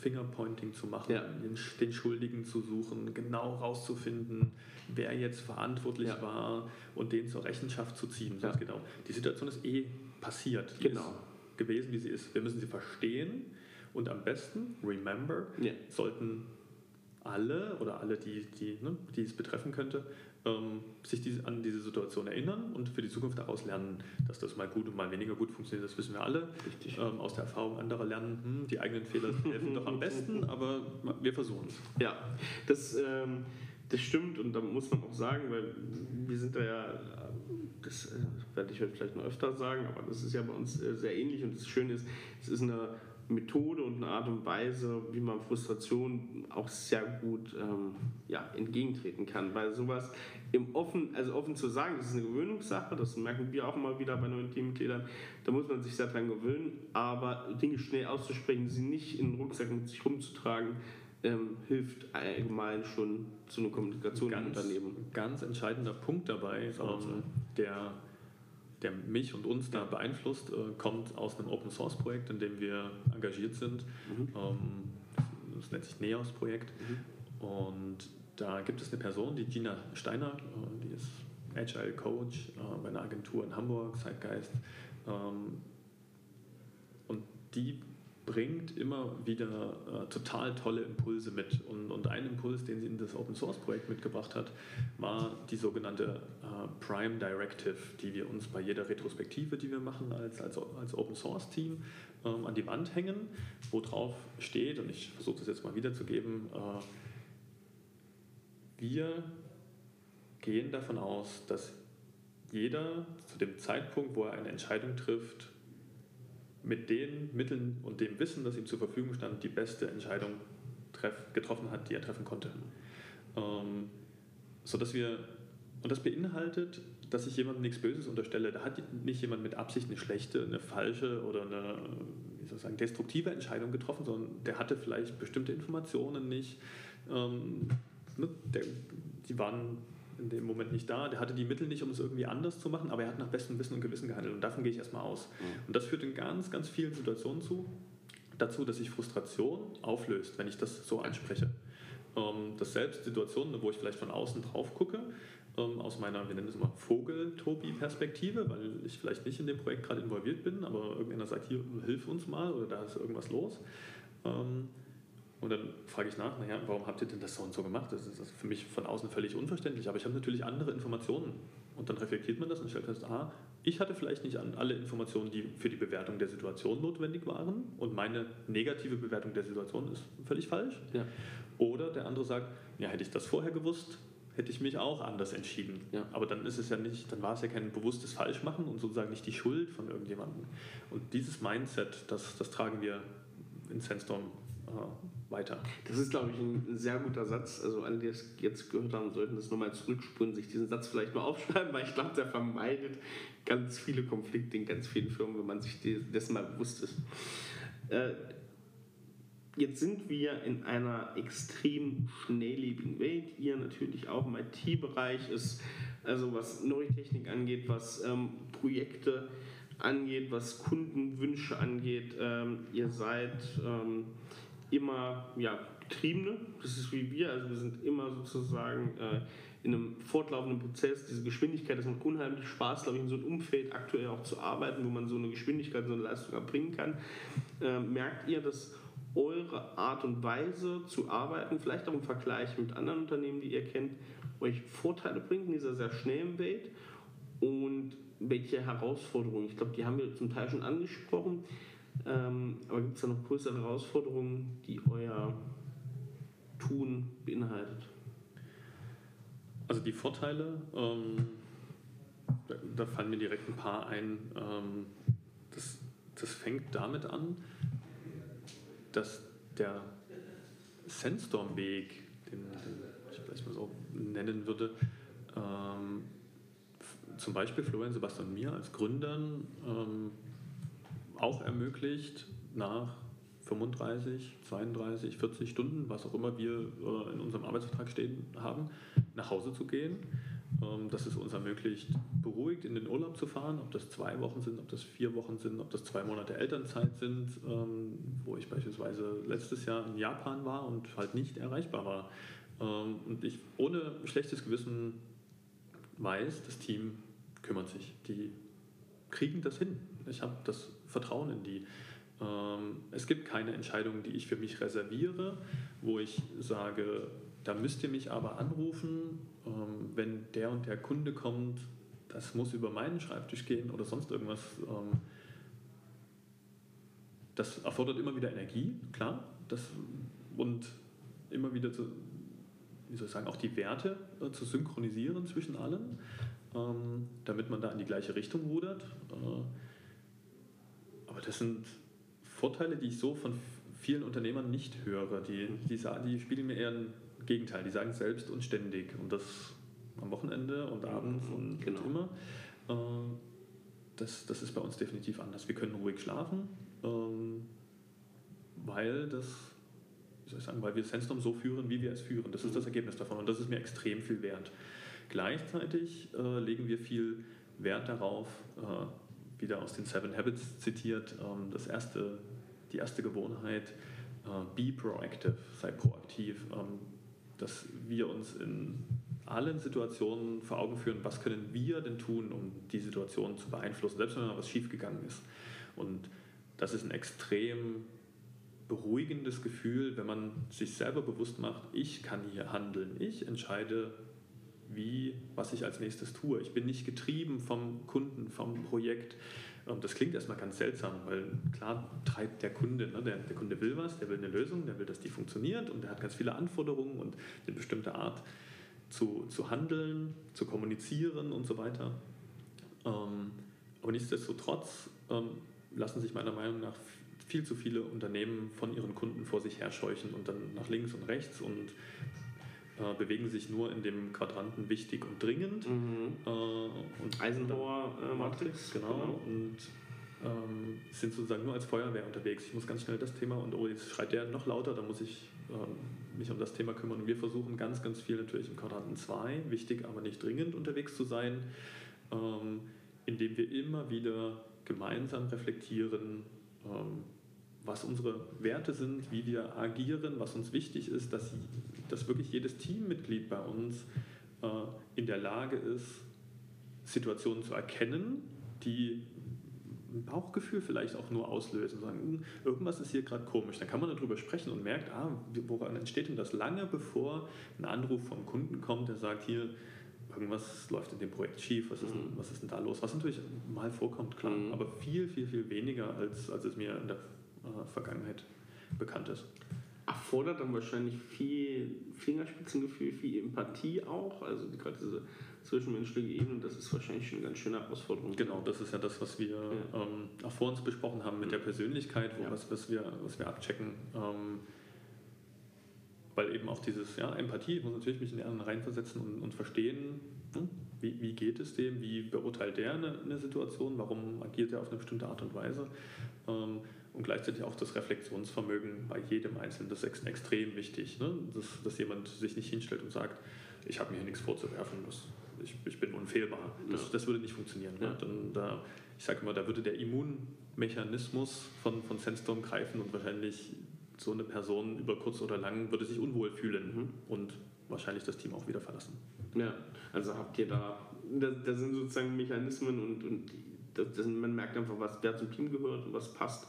C: Fingerpointing zu machen, ja. den, den, Schuldigen zu suchen, genau rauszufinden, wer jetzt verantwortlich ja. war und den zur Rechenschaft zu ziehen. Ja. Genau. Die Situation ist eh passiert. Die genau. ist gewesen, wie sie ist. Wir müssen sie verstehen und am besten, remember, sollten alle oder alle, die, die, ne, die es betreffen könnte, ähm, sich die, an diese Situation erinnern und für die Zukunft daraus lernen, dass das mal gut und mal weniger gut funktioniert. Das wissen wir alle. Ähm, aus der Erfahrung anderer lernen, hm, die eigenen Fehler helfen doch am besten, aber wir versuchen es.
B: Ja, das, ähm, das stimmt und da muss man auch sagen, weil wir sind da ja, das äh, werde ich heute vielleicht noch öfter sagen, aber das ist ja bei uns äh, sehr ähnlich und das Schöne ist, es ist eine Methode und eine Art und Weise, wie man Frustration auch sehr gut ähm, ja, entgegentreten kann. Weil sowas im offen, also offen zu sagen, das ist eine Gewöhnungssache, das merken wir auch immer wieder bei neuen Teammitgliedern, da muss man sich sehr dran gewöhnen, aber Dinge schnell auszusprechen, sie nicht in den Rucksack mit sich rumzutragen, ähm, hilft allgemein schon zu einer Kommunikation
C: ganz,
B: im Unternehmen.
C: Ganz entscheidender Punkt dabei, ähm, der der mich und uns da beeinflusst, äh, kommt aus einem Open Source Projekt, in dem wir engagiert sind. Mhm. Ähm, das nennt sich NEOS Projekt. Mhm. Und da gibt es eine Person, die Gina Steiner, äh, die ist Agile Coach äh, bei einer Agentur in Hamburg, Zeitgeist. Ähm, und die bringt immer wieder äh, total tolle Impulse mit. Und, und ein Impuls, den sie in das Open Source Projekt mitgebracht hat, war die sogenannte äh, Prime Directive, die wir uns bei jeder Retrospektive, die wir machen als, als, als Open Source Team, ähm, an die Wand hängen, wo drauf steht, und ich versuche das jetzt mal wiederzugeben, äh, wir gehen davon aus, dass jeder zu dem Zeitpunkt, wo er eine Entscheidung trifft, mit den Mitteln und dem Wissen, das ihm zur Verfügung stand, die beste Entscheidung getroffen hat, die er treffen konnte. Ähm, sodass wir, und das beinhaltet, dass ich jemandem nichts Böses unterstelle. Da hat nicht jemand mit Absicht eine schlechte, eine falsche oder eine wie soll ich sagen, destruktive Entscheidung getroffen, sondern der hatte vielleicht bestimmte Informationen nicht, ähm, ne, der, die waren in dem Moment nicht da, der hatte die Mittel nicht, um es irgendwie anders zu machen, aber er hat nach bestem Wissen und Gewissen gehandelt und davon gehe ich erstmal aus. Mhm. Und das führt in ganz, ganz vielen Situationen zu, dazu, dass sich Frustration auflöst, wenn ich das so anspreche. Ähm, dass selbst Situationen, wo ich vielleicht von außen drauf gucke, ähm, aus meiner, wir nennen es mal Vogel-Tobi-Perspektive, weil ich vielleicht nicht in dem Projekt gerade involviert bin, aber irgendeiner sagt, hier, hilf uns mal oder da ist irgendwas los. Ähm, und dann frage ich nach, naja, warum habt ihr denn das so und so gemacht? Das ist für mich von außen völlig unverständlich, aber ich habe natürlich andere Informationen. Und dann reflektiert man das und stellt fest, ah, ich hatte vielleicht nicht alle Informationen, die für die Bewertung der Situation notwendig waren und meine negative Bewertung der Situation ist völlig falsch. Ja. Oder der andere sagt, ja, hätte ich das vorher gewusst, hätte ich mich auch anders entschieden. Ja. Aber dann ist es ja nicht, dann war es ja kein bewusstes Falschmachen und sozusagen nicht die Schuld von irgendjemandem. Und dieses Mindset, das, das tragen wir in Sandstorm weiter.
B: Das ist, glaube ich, ein sehr guter Satz. Also alle, die es jetzt gehört haben, sollten das nochmal zurückspulen, sich diesen Satz vielleicht mal aufschreiben, weil ich glaube, der vermeidet ganz viele Konflikte in ganz vielen Firmen, wenn man sich dessen mal bewusst ist. Äh, jetzt sind wir in einer extrem schnelllebigen Welt. Ihr natürlich auch im IT-Bereich ist, also was neue Technik angeht, was ähm, Projekte angeht, was Kundenwünsche angeht. Ähm, ihr seid ähm, immer ja, Getriebene, das ist wie wir, also wir sind immer sozusagen äh, in einem fortlaufenden Prozess, diese Geschwindigkeit, das macht unheimlich Spaß, glaube ich, in so einem Umfeld aktuell auch zu arbeiten, wo man so eine Geschwindigkeit, so eine Leistung erbringen kann. Äh, merkt ihr, dass eure Art und Weise zu arbeiten, vielleicht auch im Vergleich mit anderen Unternehmen, die ihr kennt, euch Vorteile bringt in dieser sehr schnellen Welt und welche Herausforderungen? Ich glaube, die haben wir zum Teil schon angesprochen. Ähm, aber gibt es da noch größere Herausforderungen, die euer Tun beinhaltet?
C: Also die Vorteile, ähm, da, da, fallen mir direkt ein paar ein. Ähm, das, das fängt damit an, dass der Sandstorm-Weg, den, ich vielleicht mal so nennen würde, ähm, zum Beispiel Florian, Sebastian und mir als Gründern ähm, auch ermöglicht, nach 35, 32, 40 Stunden, was auch immer wir äh, in unserem Arbeitsvertrag stehen haben, nach Hause zu gehen. Ähm, dass es uns ermöglicht, beruhigt in den Urlaub zu fahren, ob das zwei Wochen sind, ob das vier Wochen sind, ob das zwei Monate Elternzeit sind, ähm, wo ich beispielsweise letztes Jahr in Japan war und halt nicht erreichbar war. Ähm, und ich ohne schlechtes Gewissen weiß, das Team kümmert sich. Die kriegen das hin. Ich habe das Vertrauen in die. Ähm, es gibt keine Entscheidung, die ich für mich reserviere, wo ich sage, da müsst ihr mich aber anrufen, ähm, wenn der und der Kunde kommt, das muss über meinen Schreibtisch gehen oder sonst irgendwas. Ähm, das erfordert immer wieder Energie, klar, das, und immer wieder zu, wie soll ich sagen, auch die Werte äh, zu synchronisieren zwischen allen damit man da in die gleiche Richtung rudert. Aber das sind Vorteile, die ich so von vielen Unternehmern nicht höre. Die, die, die spiegeln mir eher ein Gegenteil. Die sagen selbst und ständig und das am Wochenende und abends und, genau. und immer. Äh, das, das ist bei uns definitiv anders. Wir können ruhig schlafen, ähm, weil das wie soll ich sagen, weil wir Sandstorm so führen, wie wir es führen. Das ist das Ergebnis davon und das ist mir extrem viel wert. Gleichzeitig äh, legen wir viel Wert darauf, äh, wieder aus den Seven Habits zitiert, ähm, das erste, die erste Gewohnheit, äh, be proactive, sei proaktiv, ähm, dass wir uns in allen Situationen vor Augen führen, was können wir denn tun, um die Situation zu beeinflussen, selbst wenn mal was schiefgegangen ist. Und das ist ein extrem beruhigendes Gefühl, wenn man sich selber bewusst macht, ich kann hier handeln, ich entscheide wie, was ich als nächstes tue. Ich bin nicht getrieben vom Kunden, vom Projekt. Das klingt erstmal ganz seltsam, weil klar treibt der Kunde, ne, der, der Kunde will was, der will eine Lösung, der will, dass die funktioniert und der hat ganz viele Anforderungen und eine bestimmte Art zu, zu handeln, zu kommunizieren und so weiter. Ähm, aber nichtsdestotrotz ähm, lassen sich meiner Meinung nach viel zu viele Unternehmen von ihren Kunden vor sich herscheuchen und dann nach links und rechts und äh, bewegen sich nur in dem Quadranten wichtig und dringend. Mhm.
B: Äh, und Eisenhower äh, Matrix,
C: genau. genau. Und ähm, sind sozusagen nur als Feuerwehr unterwegs. Ich muss ganz schnell das Thema und oh, jetzt schreit der noch lauter, da muss ich ähm, mich um das Thema kümmern. Und wir versuchen ganz, ganz viel natürlich im Quadranten 2, wichtig, aber nicht dringend unterwegs zu sein, ähm, indem wir immer wieder gemeinsam reflektieren, ähm, was unsere Werte sind, wie wir agieren, was uns wichtig ist, dass, dass wirklich jedes Teammitglied bei uns äh, in der Lage ist, Situationen zu erkennen, die ein Bauchgefühl vielleicht auch nur auslösen, sagen, hm, irgendwas ist hier gerade komisch. Dann kann man darüber sprechen und merkt, ah, woran entsteht denn das lange bevor ein Anruf vom Kunden kommt, der sagt, hier, irgendwas läuft in dem Projekt schief, was ist, denn, mhm. was ist denn da los? Was natürlich mal vorkommt, klar, mhm. aber viel, viel, viel weniger, als, als es mir in der äh, Vergangenheit bekannt ist.
B: Erfordert dann wahrscheinlich viel Fingerspitzengefühl, viel Empathie auch, also gerade diese zwischenmenschliche Ebene, das ist wahrscheinlich schon eine ganz schöne Herausforderung.
C: Genau, das ist ja das, was wir ja. ähm, auch vor uns besprochen haben mit der Persönlichkeit, wo ja. was, was, wir, was wir abchecken. Ähm, weil eben auch dieses, ja, Empathie, ich muss natürlich mich in den anderen reinversetzen und, und verstehen, hm, wie, wie geht es dem, wie beurteilt der eine, eine, Situation, warum agiert er auf eine bestimmte Art und Weise. Ähm, und gleichzeitig auch das Reflexionsvermögen bei jedem Einzelnen, das ist extrem wichtig, ne? dass, dass jemand sich nicht hinstellt und sagt, ich habe mir hier nichts vorzuwerfen, das ich, ich bin unfehlbar. Das, ja. das würde nicht funktionieren. Ne? Dann, da, ich sage immer, da würde der Immunmechanismus von, von Sandstorm greifen und wahrscheinlich so eine Person über kurz oder lang würde sich unwohl fühlen mhm. und wahrscheinlich das Team auch wieder verlassen.
B: Ja, also habt ihr da, da, da sind sozusagen Mechanismen und, und das, das, man merkt einfach, was wer zum Team gehört und was passt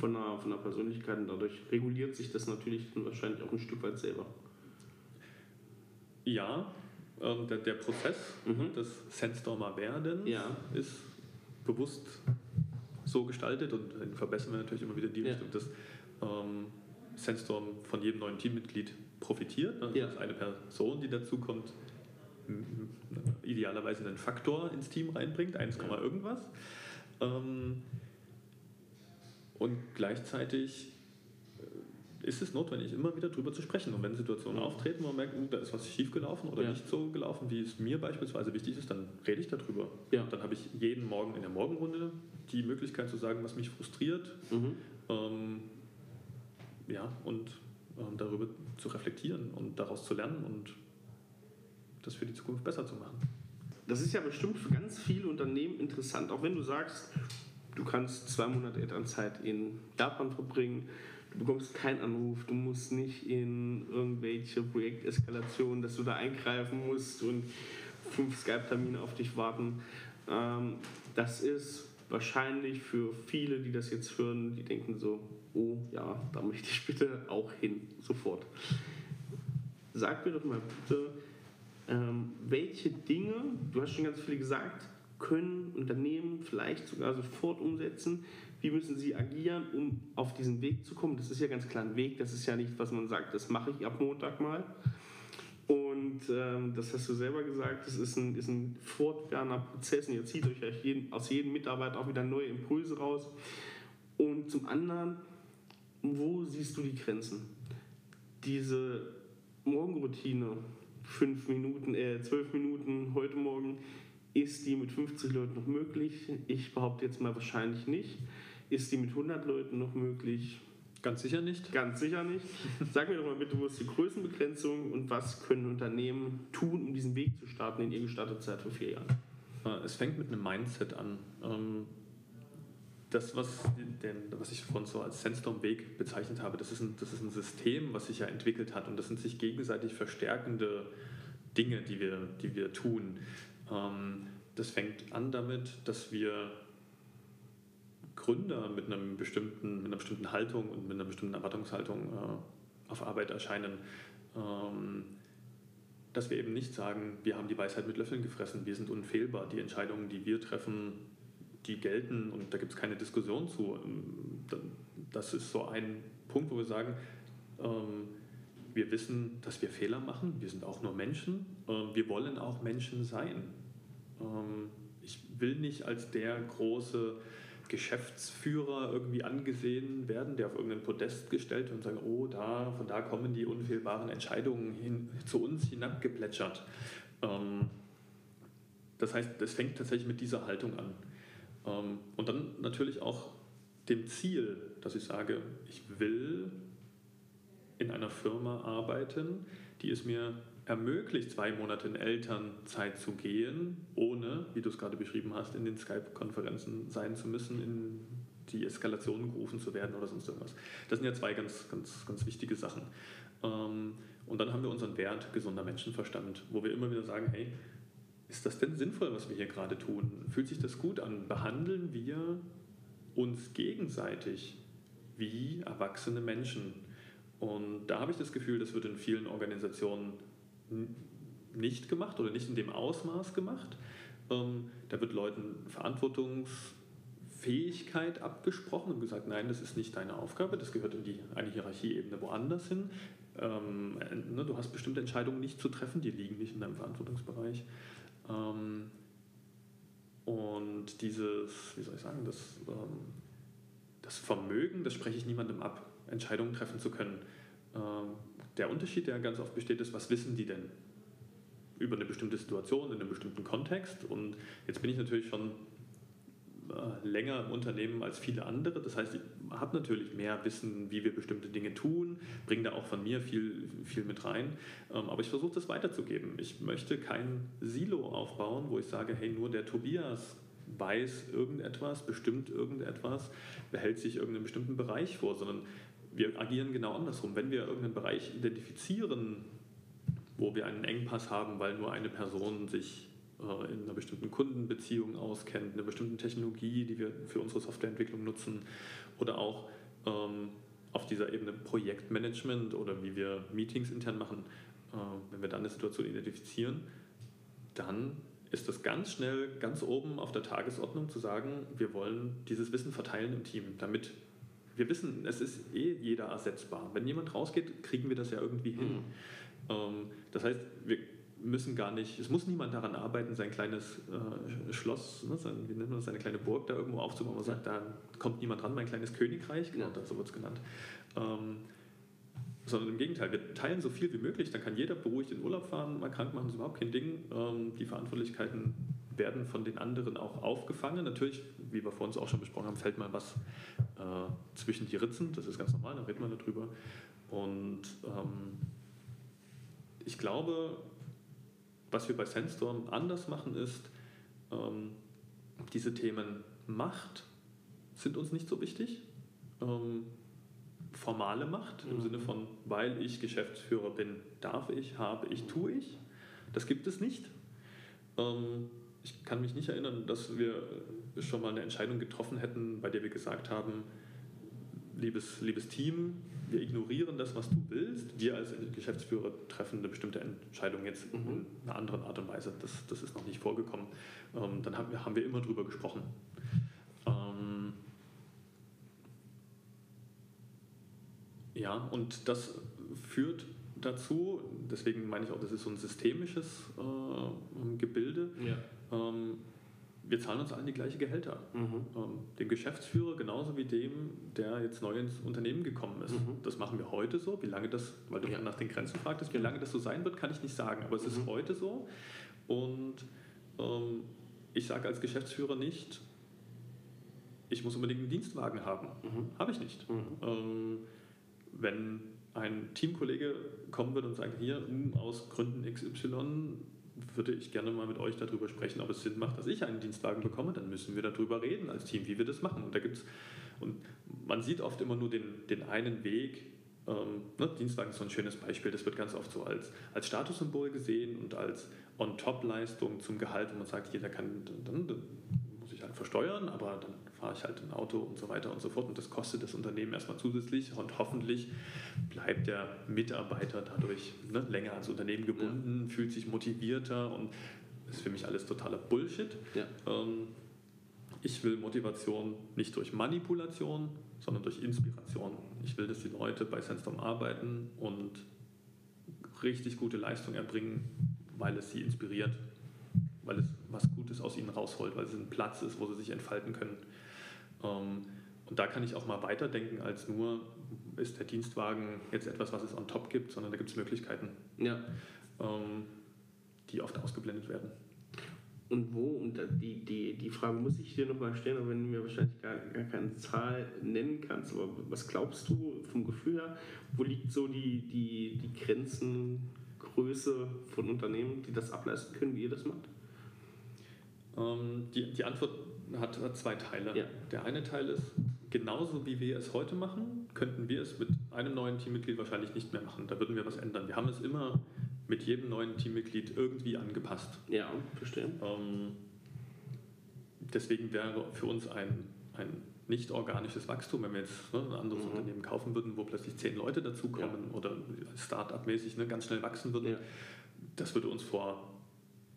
B: von der, von der Persönlichkeit und dadurch reguliert sich das natürlich dann wahrscheinlich auch ein Stück weit selber.
C: Ja, ähm, der, der, Prozess mhm. des Sandstormer Werdens ja. ist bewusst so gestaltet und dann verbessern wir natürlich immer wieder die ja. Richtung, dass ähm, Sandstorm von jedem neuen Teammitglied profitiert. Also ja. Das ist eine Person, die dazukommt, idealerweise einen Faktor ins Team reinbringt, 1, ja. irgendwas. Ähm, und gleichzeitig ist es notwendig, immer wieder darüber zu sprechen. Und wenn Situationen auftreten, wo man merkt, uh, da ist was schiefgelaufen oder ja. nicht so gelaufen, wie es mir beispielsweise wichtig ist, dann rede ich darüber. Ja. Dann habe ich jeden Morgen in der Morgenrunde die Möglichkeit zu sagen, was mich frustriert. Mhm. Ähm, ja, und ähm, darüber zu reflektieren und daraus zu lernen und das für die Zukunft besser zu machen.
B: Das ist ja bestimmt für ganz viele Unternehmen interessant, auch wenn du sagst, du kannst zwei Monate Elternzeit in Japan verbringen du bekommst keinen Anruf, du musst nicht in irgendwelche Projekteskalationen, dass du da eingreifen musst und fünf Skype-Termine auf dich warten. Ähm, das ist wahrscheinlich für viele, die das jetzt hören, die denken so, oh ja, da möchte ich bitte auch hin, sofort. Sag mir doch mal bitte, ähm, welche Dinge, du hast schon ganz viele gesagt, können Unternehmen vielleicht sogar sofort umsetzen, wie müssen sie agieren, um auf diesen Weg zu kommen. Das ist ja ganz klar ein Weg, das ist ja nicht, was man sagt, das mache ich ab Montag mal. Und ähm, das hast du selber gesagt, das ist ein, ist ein fortwährender Prozess und ihr zieht euch aus jedem Mitarbeiter auch wieder neue Impulse raus. Und zum anderen, wo siehst du die Grenzen? Diese Morgenroutine, fünf Minuten, äh, zwölf Minuten heute Morgen, ist die mit 50 Leuten noch möglich? Ich behaupte jetzt mal wahrscheinlich nicht. Ist die mit 100 Leuten noch möglich?
C: Ganz sicher nicht.
B: Ganz sicher nicht. Sag mir doch mal bitte, wo ist die Größenbegrenzung und was können Unternehmen tun, um diesen Weg zu starten, in ihr gestartet seid vor vier Jahren?
C: Äh, es fängt mit einem Mindset an. Ähm, das, was, den, was ich vorhin so als Sandstorm-Weg bezeichnet habe, das ist, ein, das ist ein System, was sich ja entwickelt hat und das sind sich gegenseitig verstärkende Dinge, die wir, die wir tun. Ähm, das fängt an damit, dass wir Gründer mit, einem bestimmten, mit einer bestimmten Haltung und mit einer bestimmten Erwartungshaltung äh, auf Arbeit erscheinen. Ähm, dass wir eben nicht sagen, wir haben die Weisheit mit Löffeln gefressen, wir sind unfehlbar, die Entscheidungen, die wir treffen, die gelten und da gibt es keine Diskussion zu. Ähm, das ist so ein Punkt, wo wir sagen, wir wissen, dass wir Fehler machen, wir sind auch nur Menschen, wir wollen auch Menschen sein. Ähm, ich will nicht als der große Geschäftsführer irgendwie angesehen werden, der auf irgendein Podest gestellt wird und sagen, oh, da, von da kommen die unfehlbaren Entscheidungen hin, zu uns hinabgeplätschert. Ähm, das heißt, das fängt tatsächlich mit dieser Haltung an. Ähm, und dann natürlich auch dem Ziel, dass ich sage, ich will in einer Firma arbeiten, die es mir ermöglicht, zwei Monate in Elternzeit zu gehen, ohne, wie du es gerade beschrieben hast, in den Skype-Konferenzen sein zu müssen, in die Eskalation gerufen zu werden oder sonst irgendwas. Das sind ja zwei ganz, ganz, ganz wichtige Sachen. Ähm, und dann haben wir unseren Wert gesunder Menschenverstand, wo wir immer wieder sagen, hey, ist das denn sinnvoll, was wir hier gerade tun? Fühlt sich das gut an? Behandeln wir uns gegenseitig wie erwachsene Menschen? Und da habe ich das Gefühl, das wird in vielen Organisationen nicht gemacht oder nicht in dem Ausmaß gemacht. Ähm, da wird Leuten Verantwortungsfähigkeit abgesprochen und gesagt, nein, das ist nicht deine Aufgabe, das gehört in die, eine Hierarchieebene woanders hin. Ähm, ne, du hast bestimmte Entscheidungen nicht zu treffen, die liegen nicht in deinem Verantwortungsbereich. Ähm, und dieses, wie soll ich sagen, das, ähm, das Vermögen, das spreche ich niemandem ab, Entscheidungen treffen zu können. Der Unterschied, der ganz oft besteht, ist, was wissen die denn über eine bestimmte Situation, in einem bestimmten Kontext? Und jetzt bin ich natürlich schon äh, länger im Unternehmen als viele andere. Das heißt, ich habe natürlich mehr Wissen, wie wir bestimmte Dinge tun, bringe da auch von mir viel, viel mit rein. Ähm, aber ich versuche das weiterzugeben. Ich möchte kein Silo aufbauen, wo ich sage, hey, nur der Tobias weiß irgendetwas, bestimmt irgendetwas, behält sich irgendeinen bestimmten Bereich vor, sondern wir agieren genau andersrum. Wenn wir irgendeinen Bereich identifizieren, wo wir einen Engpass haben, weil nur eine Person sich äh, in einer bestimmten Kundenbeziehung auskennt, in einer bestimmten Technologie, die wir für unsere Softwareentwicklung nutzen oder auch ähm, auf dieser Ebene Projektmanagement oder wie wir Meetings intern machen, äh, wenn wir dann eine Situation identifizieren, dann ist das ganz schnell ganz oben auf der Tagesordnung zu sagen, wir wollen dieses Wissen verteilen im Team, damit wir wissen, es ist eh jeder ersetzbar. Wenn jemand rausgeht, kriegen wir das ja irgendwie hin. Mhm. Ähm, das heißt, wir müssen gar nicht, es muss niemand daran arbeiten, sein kleines äh, Schloss, ne, sein, wie nennt man das, seine kleine Burg da irgendwo aufzubauen und sagt, da kommt niemand dran, mein kleines Königreich, genau, ja. so wird es genannt. Ähm, sondern im Gegenteil, wir teilen so viel wie möglich, dann kann jeder beruhigt in Urlaub fahren, mal krank machen, ist überhaupt kein Ding. Ähm, die Verantwortlichkeiten werden von den anderen auch aufgefangen. Natürlich, wie wir vor uns auch schon besprochen haben, fällt mal was äh, zwischen die Ritzen, das ist ganz normal, da redet man darüber. Und ähm, ich glaube, was wir bei Sandstorm anders machen, ist, ähm, diese Themen Macht sind uns nicht so wichtig. Ähm, formale Macht im mhm. Sinne von, weil ich Geschäftsführer bin, darf ich, habe ich, tue ich. Das gibt es nicht. Ähm, ich kann mich nicht erinnern, dass wir schon mal eine Entscheidung getroffen hätten, bei der wir gesagt haben, liebes, liebes Team, wir ignorieren das, was du willst. Wir als Geschäftsführer treffen eine bestimmte Entscheidung jetzt mhm. in einer anderen Art und Weise. Das, das ist noch nicht vorgekommen. Ähm, dann haben wir, haben wir immer drüber gesprochen. Ähm, ja, und das führt dazu, deswegen meine ich auch, das ist so ein systemisches äh, Gebilde. Ja. Ähm, wir zahlen uns allen die gleiche Gehälter. Mhm. Ähm, dem Geschäftsführer genauso wie dem, der jetzt neu ins Unternehmen gekommen ist. Mhm. Das machen wir heute so. Wie lange das, weil du ja. nach den Grenzen fragtest, wie lange das so sein wird, kann ich nicht sagen. Aber es mhm. ist heute so. Und ähm, ich sage als Geschäftsführer nicht, ich muss unbedingt einen Dienstwagen haben. Mhm. Habe ich nicht. Mhm. Ähm, wenn ein Teamkollege kommen wird und sagt, hier, hm, aus Gründen XY würde ich gerne mal mit euch darüber sprechen, ob es Sinn macht, dass ich einen Dienstwagen bekomme. Dann müssen wir darüber reden als Team, wie wir das machen. Und da gibt's und man sieht oft immer nur den, den einen Weg. Ähm, ne? Dienstwagen ist so ein schönes Beispiel. Das wird ganz oft so als, als Statussymbol gesehen und als On-Top-Leistung zum Gehalt, wo man sagt, jeder kann, dann, dann muss ich halt versteuern, aber dann fahre ich halt ein Auto und so weiter und so fort. Und das kostet das Unternehmen erstmal zusätzlich und hoffentlich bleibt der Mitarbeiter dadurch ne, länger ans Unternehmen gebunden, ja. fühlt sich motivierter und das ist für mich alles totaler Bullshit. Ja. Ähm, ich will Motivation nicht durch Manipulation, sondern durch Inspiration. Ich will, dass die Leute bei Sandstorm arbeiten und richtig gute Leistung erbringen, weil es sie inspiriert, weil es was Gutes aus ihnen rausholt, weil es ein Platz ist, wo sie sich entfalten können. Ähm, und da kann ich auch mal weiterdenken als nur, ist der Dienstwagen jetzt etwas, was es on top gibt, sondern da gibt es Möglichkeiten, ja. Ähm, die oft ausgeblendet werden.
B: und wo, und die, die, die Frage muss ich dir nochmal stellen, auch wenn du mir wahrscheinlich gar, gar keine Zahl nennen kannst, aber was glaubst du vom Gefühl her, wo liegt so die, die, die Grenzengröße von Unternehmen, die das ableisten können, wie ihr das macht?
C: Ähm, die, die Antwort hat, hat zwei Teile.
B: Ja.
C: Der eine Teil ist, genauso wie wir es heute machen, könnten wir es mit einem neuen Teammitglied wahrscheinlich nicht mehr machen. Da würden wir was ändern. Wir haben es immer mit jedem neuen Teammitglied irgendwie angepasst.
B: Ja, verstehe.
C: Ähm, deswegen wäre für uns ein, ein nicht organisches Wachstum, wenn wir jetzt ne, ein anderes
B: Mhm.
C: Unternehmen kaufen würden, wo plötzlich zehn Leute dazukommen oder Start-up-mäßig ne, ganz schnell wachsen würden,
B: Ja.
C: das würde uns vor,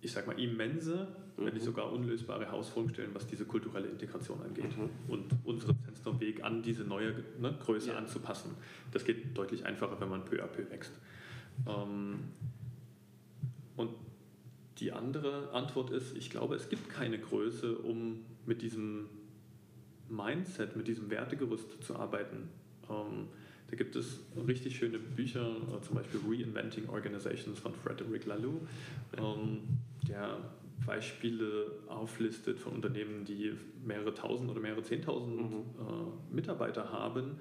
C: ich sag mal, immense, wenn
B: Mhm.
C: nicht sogar unlösbare Herausforderungen stellen, was diese kulturelle Integration angeht
B: Mhm.
C: und unseren Sensor-Weg an diese neue ne, Größe
B: Ja.
C: anzupassen. Das geht deutlich einfacher, wenn man peu à peu wächst. Ähm, und die andere Antwort ist, ich glaube, es gibt keine Größe, um mit diesem Mindset, mit diesem Wertegerüst zu arbeiten. Ähm, da gibt es richtig schöne Bücher, äh, zum Beispiel Reinventing Organizations von Frederick Laloux, ähm, der Beispiele auflistet von Unternehmen, die mehrere tausend oder mehrere zehntausend
B: Mhm.
C: äh, Mitarbeiter haben,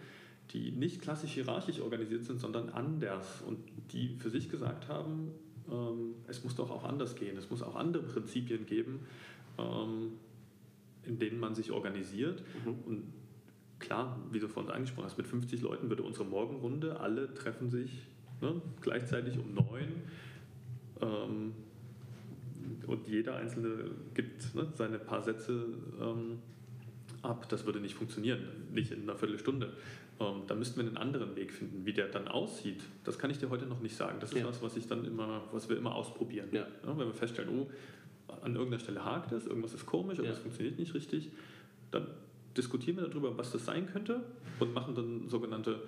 C: die nicht klassisch hierarchisch organisiert sind, sondern anders und die für sich gesagt haben, ähm, es muss doch auch anders gehen, es muss auch andere Prinzipien geben, ähm, in denen man sich organisiert.
B: Mhm.
C: Und klar, wie du vorhin angesprochen hast, mit 50 Leuten würde unsere Morgenrunde, alle treffen sich ne, gleichzeitig um neun ähm, und jeder Einzelne gibt ne, seine paar Sätze ähm, ab. Das würde nicht funktionieren, nicht in einer Viertelstunde. Ähm, da müssten wir einen anderen Weg finden. Wie der dann aussieht, das kann ich dir heute noch nicht sagen. Das ist
B: Ja.
C: was, was ich dann immer, was wir immer ausprobieren.
B: Ja.
C: wenn wir feststellen, oh, an irgendeiner Stelle hakt es, irgendwas ist komisch, irgendwas
B: Ja.
C: funktioniert nicht richtig, dann diskutieren wir darüber, was das sein könnte und machen dann sogenannte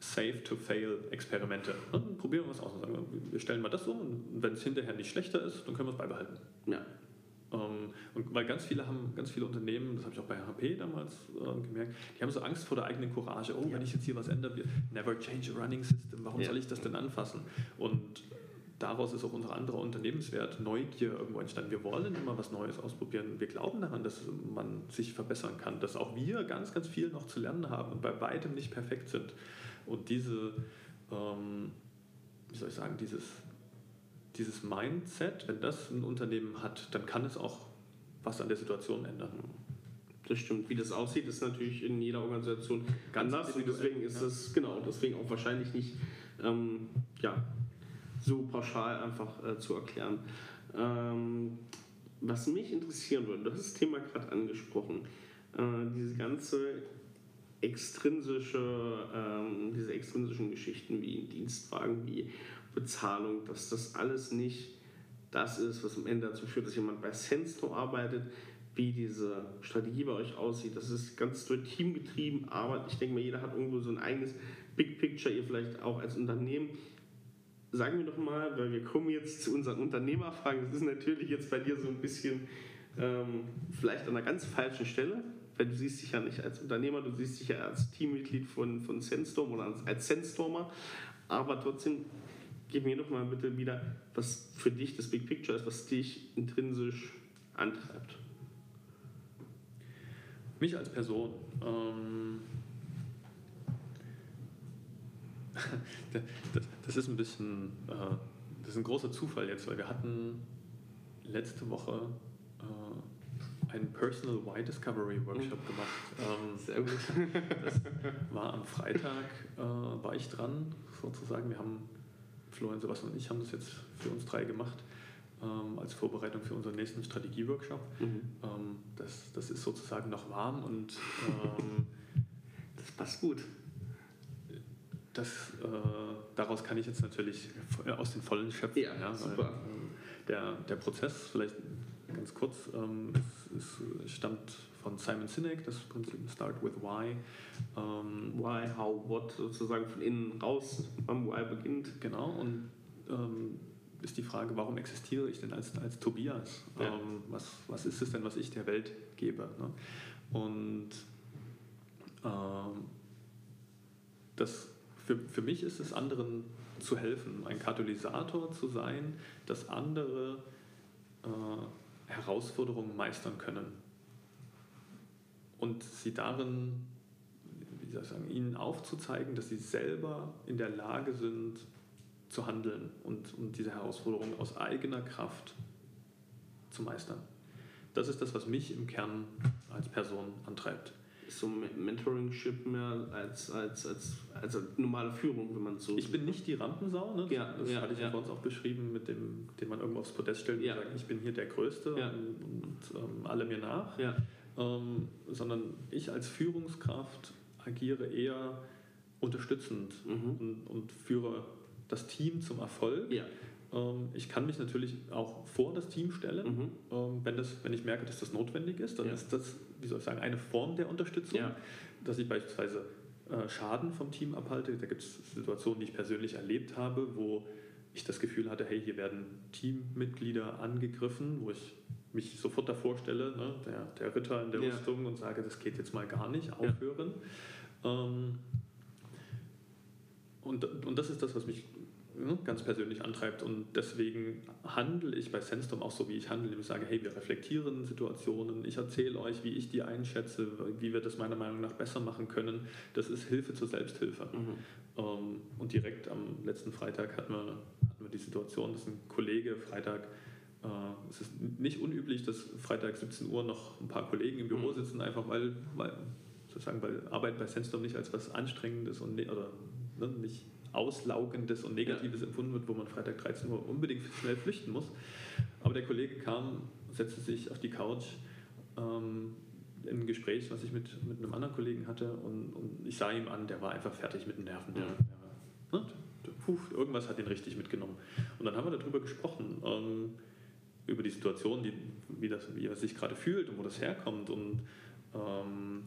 C: Safe-to-Fail-Experimente. Dann Probieren wir was aus und sagen, wir stellen mal das um und wenn es hinterher nicht schlechter ist, dann können wir es beibehalten.
B: Ja.
C: Ähm, und weil ganz viele haben, ganz viele Unternehmen, das habe ich auch bei HP damals äh, gemerkt, die haben so Angst vor der eigenen Courage. Oh, wenn ich jetzt hier was ändere, never change a running system, warum
B: Ja.
C: soll ich das denn anfassen? Und daraus ist auch unser anderer Unternehmenswert, Neugier irgendwo entstanden. Wir wollen immer was Neues ausprobieren. Wir glauben daran, dass man sich verbessern kann, dass auch wir ganz, ganz viel noch zu lernen haben und bei weitem nicht perfekt sind. Und diese, ähm, wie soll ich sagen, dieses dieses Mindset, wenn das ein Unternehmen hat, dann kann es auch was an der Situation ändern.
B: Das stimmt. Wie das aussieht, ist natürlich in jeder Organisation
C: Ganz
B: anders und deswegen ist es genau, deswegen auch wahrscheinlich nicht ähm, ja, so pauschal einfach äh, zu erklären. Ähm, was mich interessieren würde, du hast das Thema gerade angesprochen, äh, diese ganze extrinsische, ähm, diese extrinsischen Geschichten wie Dienstwagen, wie Bezahlung, dass das alles nicht das ist, was am Ende dazu führt, dass jemand bei Sensor arbeitet, wie diese Strategie bei euch aussieht. Das ist ganz durch Team getrieben, aber ich denke mal, jeder hat irgendwo so ein eigenes Big Picture, ihr vielleicht auch als Unternehmen. Sagen wir doch mal, weil wir kommen jetzt zu unseren Unternehmerfragen, das ist natürlich jetzt bei dir so ein bisschen ähm, vielleicht an einer ganz falschen Stelle, weil du siehst dich ja nicht als Unternehmer, du siehst dich ja als Teammitglied von, von Sandstorm oder als, als Sandstormer, aber trotzdem gib mir doch mal bitte wieder, was für dich das Big Picture ist, was dich intrinsisch antreibt.
C: Mich als Person, ähm, das, ist ein bisschen, äh, das ist ein großer Zufall jetzt, weil wir hatten letzte Woche äh, einen Personal Y Discovery Workshop gemacht. Ähm,
B: Sehr gut.
C: Das war am Freitag, äh, war ich dran, sozusagen. Wir haben, Florian, Sebastian und ich haben das jetzt für uns drei gemacht, ähm, als Vorbereitung für unseren nächsten Strategieworkshop.
B: Mhm.
C: Ähm, das, das ist sozusagen noch warm und ähm,
B: Das passt gut.
C: Das, äh, daraus kann ich jetzt natürlich aus den Vollen schöpfen.
B: Ja,
C: weil,
B: super.
C: ähm, der, der Prozess, vielleicht ganz kurz, ähm, ist, ist, stammt von Simon Sinek, das Prinzip Start with Why. Ähm,
B: Why, how, what, sozusagen von innen raus, am Why beginnt.
C: Genau, und ähm, ist die Frage, warum existiere ich denn als, als Tobias?
B: Ja.
C: Ähm, was, was ist es denn, was ich der Welt gebe? Ne? Und ähm, das, für, für mich ist es, anderen zu helfen, ein Katalysator zu sein, dass andere äh, Herausforderungen meistern können und sie darin, wie soll ich sagen, ihnen aufzuzeigen, dass sie selber in der Lage sind zu handeln und, und diese Herausforderungen aus eigener Kraft zu meistern. Das ist das, was mich im Kern als Person antreibt.
B: So Mentoringship mehr als, als, als, als normale Führung, wenn man so.
C: Ich bin nicht die Rampensau, ne?
B: Ja,
C: das
B: ja,
C: hatte ich ja bei uns auch beschrieben, mit dem, den man irgendwo aufs Podest stellt und
B: Ja.
C: sagt, ich bin hier der Größte
B: Ja.
C: und, und ähm, alle mir nach.
B: Ja,
C: ähm, sondern ich als Führungskraft agiere eher unterstützend
B: Mhm.
C: und, und führe das Team zum Erfolg.
B: ja.
C: Ähm, ich kann mich natürlich auch vor das Team stellen,
B: Mhm.
C: ähm, wenn, das, wenn ich merke, dass das notwendig ist. Dann
B: Ja.
C: ist das, wie soll ich sagen, eine Form der Unterstützung,
B: Ja.
C: dass ich beispielsweise äh, Schaden vom Team abhalte. Da gibt es Situationen, die ich persönlich erlebt habe, wo ich das Gefühl hatte, hey, hier werden Teammitglieder angegriffen, wo ich mich sofort davor stelle, ne, der, der Ritter in der
B: Ja.
C: Rüstung und sage, das geht jetzt mal gar nicht, aufhören. Ähm, und, und das ist das, was mich ganz persönlich antreibt. Und deswegen handle ich bei Sandstorm auch so, wie ich handle, ich sage, hey, wir reflektieren Situationen, ich erzähle euch, wie ich die einschätze, wie wir das meiner Meinung nach besser machen können. Das ist Hilfe zur Selbsthilfe.
B: Mhm.
C: Ähm, und direkt am letzten Freitag hatten wir, hatten wir die Situation, dass ein Kollege Freitag, äh, es ist nicht unüblich, dass Freitag 17 Uhr noch ein paar Kollegen im Büro
B: Mhm.
C: sitzen, einfach weil, weil sozusagen weil Arbeit bei Sandstorm nicht als was Anstrengendes und ne, oder ne, nicht Auslaugendes und Negatives empfunden wird, wo man Freitag 13 Uhr unbedingt schnell flüchten muss. Aber der Kollege kam, setzte sich auf die Couch ähm, in ein Gespräch, was ich mit, mit einem anderen Kollegen hatte und, und ich sah ihm an, der war einfach fertig mit den Nerven. Der,
B: Ja.
C: der, ne, der, puh, irgendwas hat ihn richtig mitgenommen. Und dann haben wir darüber gesprochen, ähm, über die Situation, die, wie, das, wie er sich gerade fühlt und wo das herkommt und ähm,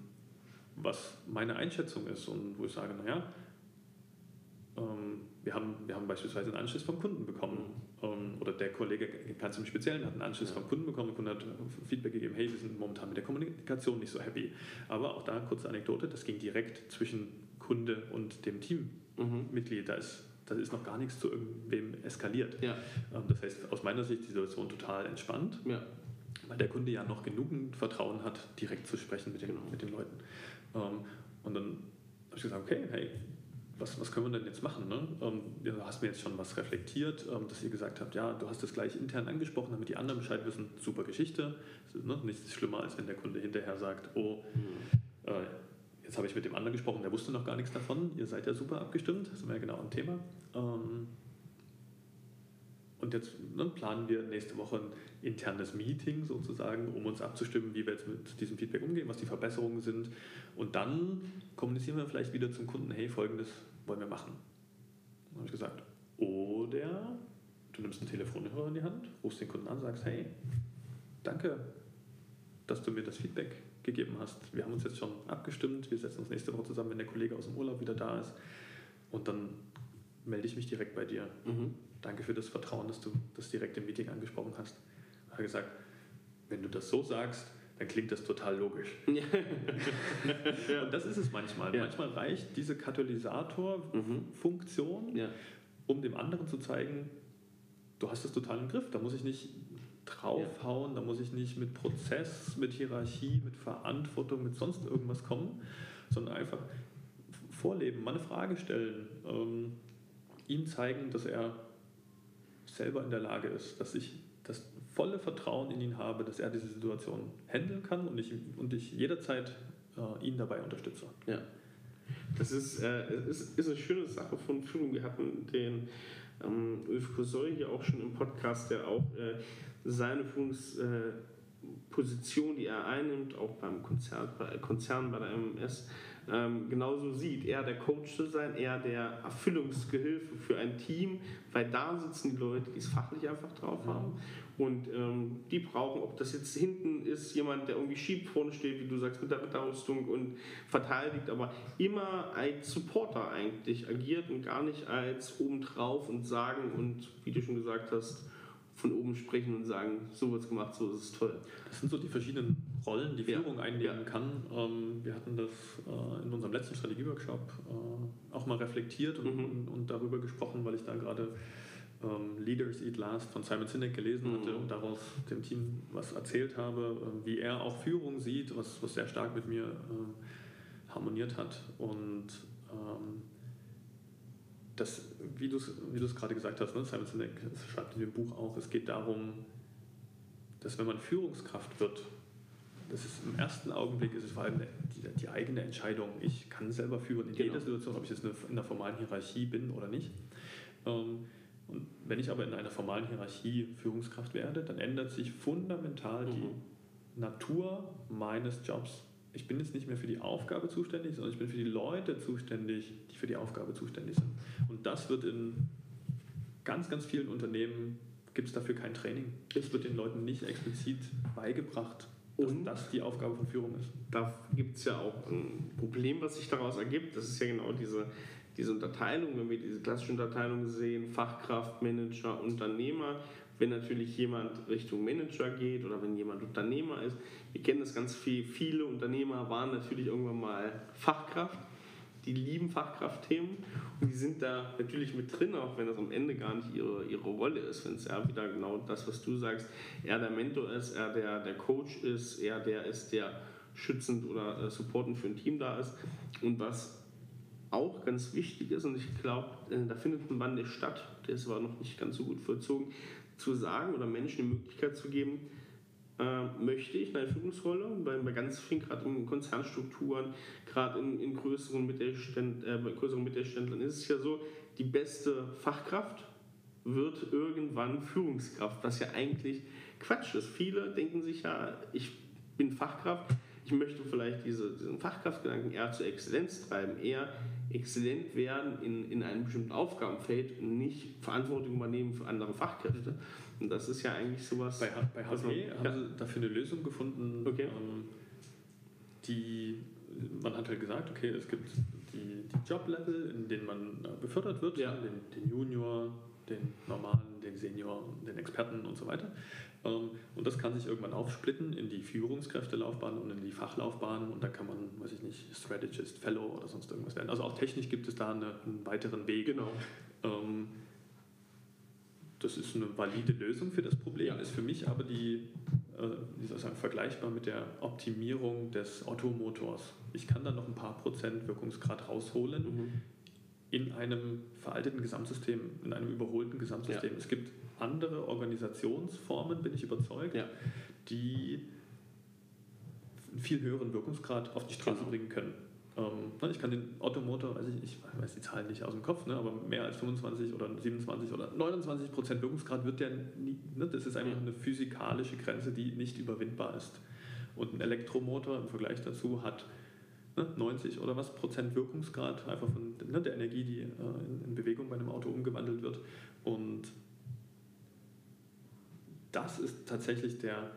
C: was meine Einschätzung ist und wo ich sage, naja, wir, haben, wir haben beispielsweise einen Anschluss vom Kunden bekommen ähm, oder der Kollege ganz im Speziellen hat einen Anschluss
B: Ja.
C: vom Kunden bekommen, der Kunde hat Feedback gegeben, hey, wir sind momentan mit der Kommunikation nicht so happy. Aber auch da kurze Anekdote, das ging direkt zwischen Kunde und dem Teammitglied,
B: Mhm.
C: da ist, da ist noch gar nichts zu irgendwem eskaliert.
B: Ja,
C: Ähm, Das heißt, aus meiner Sicht die Situation total entspannt,
B: ja.
C: weil der Kunde ja noch genügend Vertrauen hat, direkt zu sprechen mit den,
B: Genau.
C: mit den Leuten. Ähm, Und dann habe ich gesagt, okay, hey, was, was können wir denn jetzt machen? Ne? Ähm, Du hast mir jetzt schon was reflektiert, ähm, dass ihr gesagt habt, ja, du hast das gleich intern angesprochen, damit die anderen Bescheid wissen, super Geschichte. Ne? Nichts schlimmer, als wenn der Kunde hinterher sagt, oh,
B: Mhm.
C: äh, jetzt habe ich mit dem anderen gesprochen, der wusste noch gar nichts davon, ihr seid ja super abgestimmt, das sind wir ja genau am Thema. Ähm, und jetzt ne, planen wir nächste Woche ein internes Meeting sozusagen, um uns abzustimmen, wie wir jetzt mit diesem Feedback umgehen, was die Verbesserungen sind. Und dann kommunizieren wir vielleicht wieder zum Kunden, hey, folgendes wollen wir machen. Dann habe ich gesagt, oder du nimmst einen Telefonhörer in die Hand, rufst den Kunden an, sagst, hey, danke, dass du mir das Feedback gegeben hast. Wir haben uns jetzt schon abgestimmt, wir setzen uns nächste Woche zusammen, wenn der Kollege aus dem Urlaub wieder da ist. Und dann melde ich mich direkt bei dir.
B: Mhm.
C: Danke für das Vertrauen, dass du das direkt im Meeting angesprochen hast. Er hat gesagt, wenn du das so sagst, dann klingt das total logisch.
B: Ja.
C: Und das ist es manchmal.
B: Ja.
C: Manchmal reicht diese Katalysator-Funktion,
B: ja.
C: um dem anderen zu zeigen, du hast das total im Griff. Da muss ich nicht draufhauen, da muss ich nicht mit Prozess, mit Hierarchie, mit Verantwortung, mit sonst irgendwas kommen, sondern einfach vorleben, mal eine Frage stellen, ähm, ihm zeigen, dass er selber in der Lage ist, dass ich das volle Vertrauen in ihn habe, dass er diese Situation handeln kann und ich, und ich jederzeit äh, ihn dabei unterstütze.
B: Ja. Das ist, äh, ist, ist eine schöne Sache von Führung. Wir hatten den ähm, Ulf Kosoy hier auch schon im Podcast, der auch äh, seine Führungsposition, die er einnimmt, auch beim Konzern, bei, Konzern bei der MMS, ähm, genauso sieht. Er der Coach zu sein, er der Erfüllungsgehilfe für ein Team, weil da sitzen die Leute, die es fachlich einfach drauf haben. Und ähm, die brauchen, ob das jetzt hinten ist, jemand, der irgendwie schiebt, vorne steht, wie du sagst, mit der Ritterrüstung und verteidigt, aber immer als Supporter eigentlich agiert und gar nicht als obendrauf und sagen und, wie du schon gesagt hast, von oben sprechen und sagen, so wird's gemacht, so ist es toll.
C: Das sind so die verschiedenen Rollen, die
B: Ja.
C: Führung einnehmen
B: Ja.
C: kann. Ähm, wir hatten das äh, in unserem letzten Strategieworkshop äh, auch mal reflektiert und,
B: Mhm.
C: und, und darüber gesprochen, weil ich da gerade ähm, Leaders Eat Last von Simon Sinek gelesen hatte und daraus dem Team was erzählt habe, äh, wie er auch Führung sieht, was, was sehr stark mit mir äh, harmoniert hat. Und ähm, das, wie du es wie gerade gesagt hast, ne, Simon Sinek schreibt in dem Buch auch, es geht darum, dass wenn man Führungskraft wird, das ist im ersten Augenblick ist es vor allem die, die eigene Entscheidung. Ich kann selber führen in genau. jeder Situation, ob ich jetzt in der formalen Hierarchie bin oder nicht. Ähm, und wenn ich aber in einer formalen Hierarchie Führungskraft werde, dann ändert sich fundamental mhm. die Natur meines Jobs. Ich bin jetzt nicht mehr für die Aufgabe zuständig, sondern ich bin für die Leute zuständig, die für die Aufgabe zuständig sind. Und das wird in ganz, ganz vielen Unternehmen, gibt es dafür kein Training. Es wird den Leuten nicht explizit beigebracht, dass und das die Aufgabe von Führung ist.
B: Da gibt es ja auch ein Problem, was sich daraus ergibt. Das ist ja genau diese diese Unterteilung, wenn wir diese klassische Unterteilung sehen, Fachkraft, Manager, Unternehmer, wenn natürlich jemand Richtung Manager geht oder wenn jemand Unternehmer ist. Wir kennen das ganz viel. Viele Unternehmer waren natürlich irgendwann mal Fachkraft. Die lieben Fachkraftthemen und die sind da natürlich mit drin, auch wenn das am Ende gar nicht ihre, ihre Rolle ist. Wenn es ja wieder genau das, was du sagst, er der Mentor ist, er der, der Coach ist, er der ist, der schützend oder äh, supportend für ein Team da ist. Und was auch ganz wichtig ist, und ich glaube, äh, da findet ein Wandel statt, der ist aber noch nicht ganz so gut vollzogen, zu sagen oder Menschen die Möglichkeit zu geben, äh, möchte ich eine Führungsrolle, bei, bei ganz vielen, gerade in Konzernstrukturen, gerade in, in größeren, Mittelständ, äh, bei größeren Mittelständlern ist es ja so, die beste Fachkraft wird irgendwann Führungskraft, was ja eigentlich Quatsch ist. Viele denken sich ja, ich bin Fachkraft, ich möchte vielleicht diese, diesen Fachkraftgedanken eher zur Exzellenz treiben, eher exzellent werden in, in einem bestimmten Aufgabenfeld und nicht Verantwortung übernehmen für andere Fachkräfte. Und das ist ja eigentlich sowas.
C: Bei, bei HP man, haben ja. sie dafür eine Lösung gefunden, okay. ähm, die man hat halt gesagt, okay, es gibt die, die Joblevel, in denen man äh, befördert wird, ja. den, den Junior, den normalen, den Senior, den Experten und so weiter. Ähm, und das kann sich irgendwann aufsplitten in die Führungskräftelaufbahn und in die Fachlaufbahn und da kann man, weiß ich nicht, Strategist, Fellow oder sonst irgendwas werden. Also auch technisch gibt es da eine, einen weiteren Weg.
B: Genau.
C: Ähm, das ist eine valide Lösung für das Problem, ja. ist für mich aber die, äh, wie soll ich sagen, vergleichbar mit der Optimierung des Automotors. Ich kann da noch ein paar Prozent Wirkungsgrad rausholen. Mhm in einem veralteten Gesamtsystem, in einem überholten Gesamtsystem. Ja. Es gibt andere Organisationsformen, bin ich überzeugt, ja. die einen viel höheren Wirkungsgrad auf die Straße genau. bringen können. Ähm, ne, ich kann den Automotor, weiß ich, ich weiß die Zahlen nicht aus dem Kopf, ne, aber mehr als 25 oder 27 oder 29 Prozent Wirkungsgrad wird der nie, ne, das ist einfach eine physikalische Grenze, die nicht überwindbar ist. Und ein Elektromotor im Vergleich dazu hat 90 ne, oder was Prozent Wirkungsgrad einfach von ne, der Energie, die äh, in, in, Bewegung bei einem Auto umgewandelt wird. Und das ist tatsächlich der,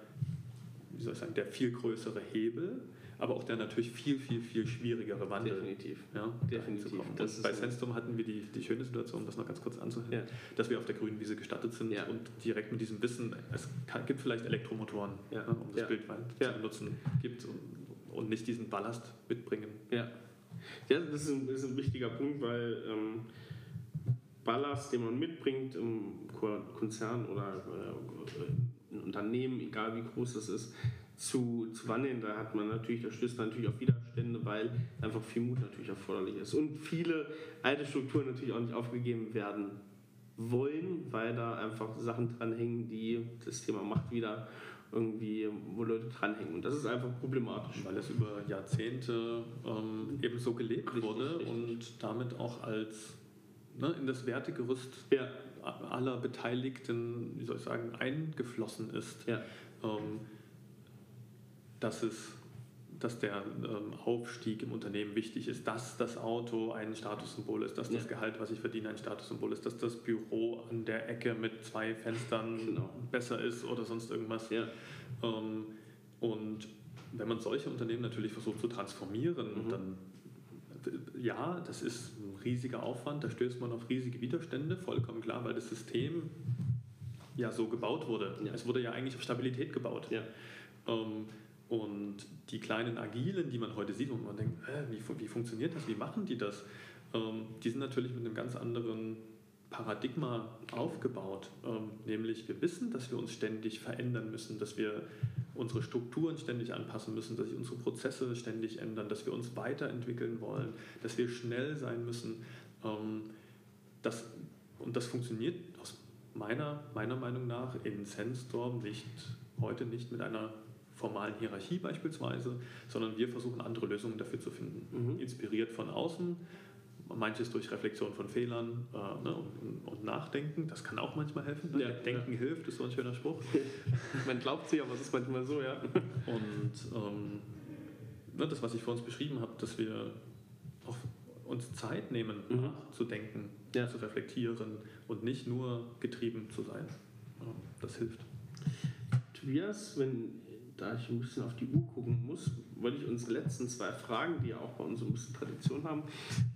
C: wie soll ich sagen, der viel größere Hebel, aber auch der natürlich viel, viel, viel schwierigere Wandel.
B: Definitiv.
C: Ja, Definitiv. Und bei Sandstorm hatten wir die, die schöne Situation, das noch ganz kurz anzuhören, ja. dass wir auf der grünen Wiese gestattet sind ja. und direkt mit diesem Wissen, es gibt vielleicht Elektromotoren, ja. ne, um das Bild zu benutzen, gibt und und nicht diesen Ballast mitbringen.
B: Ja, ja das, ist ein, das ist ein wichtiger Punkt, weil ähm, Ballast, den man mitbringt im Konzern oder äh, Unternehmen, egal wie groß das ist, zu, zu wandeln, da hat man natürlich, da stößt man natürlich auf Widerstände, weil einfach viel Mut natürlich erforderlich ist. Und viele alte Strukturen natürlich auch nicht aufgegeben werden wollen, weil da einfach Sachen dranhängen, die das Thema Macht wieder irgendwie, wo Leute dranhängen. Und das ist einfach problematisch.
C: Weil es über Jahrzehnte ähm, eben so gelebt richtig, wurde richtig. und damit auch als ne, in das Wertegerüst ja. aller Beteiligten, wie soll ich sagen, eingeflossen ist. Ja. Ähm, dass es dass der ähm, Aufstieg im Unternehmen wichtig ist, dass das Auto ein Statussymbol ist, dass das Gehalt, was ich verdiene, ein Statussymbol ist, dass das Büro an der Ecke mit zwei Fenstern genau. besser ist oder sonst irgendwas. Ja. Ähm, und wenn man solche Unternehmen natürlich versucht zu transformieren, mhm. dann ja, das ist ein riesiger Aufwand, da stößt man auf riesige Widerstände, vollkommen klar, weil das System ja so gebaut wurde. Ja. Es wurde ja eigentlich auf Stabilität gebaut. Ja. Ähm, und die kleinen Agilen, die man heute sieht, wo man denkt, äh, wie, wie funktioniert das, wie machen die das, ähm, die sind natürlich mit einem ganz anderen Paradigma aufgebaut, ähm, nämlich wir wissen, dass wir uns ständig verändern müssen, dass wir unsere Strukturen ständig anpassen müssen, dass sich unsere Prozesse ständig ändern, dass wir uns weiterentwickeln wollen, dass wir schnell sein müssen. Ähm, das, und das funktioniert aus meiner, meiner Meinung nach in Sandstorm nicht, heute nicht mit einer formalen Hierarchie beispielsweise, sondern wir versuchen andere Lösungen dafür zu finden. Mhm. Inspiriert von außen, manches durch Reflexion von Fehlern äh, ne, und, und, Nachdenken, das kann auch manchmal helfen. Ne? Ja, Denken ja. hilft, ist so ein schöner Spruch.
B: Man glaubt sie, aber es ist manchmal so, ja.
C: Und ähm, ne, das, was ich vor uns beschrieben habe, dass wir auch uns Zeit nehmen, mhm. nachzudenken, ja. zu reflektieren und nicht nur getrieben zu sein. das hilft.
B: Tobias, wenn da ich ein bisschen auf die Uhr gucken muss, wollte ich unsere letzten zwei Fragen, die ja auch bei uns ein bisschen Tradition haben,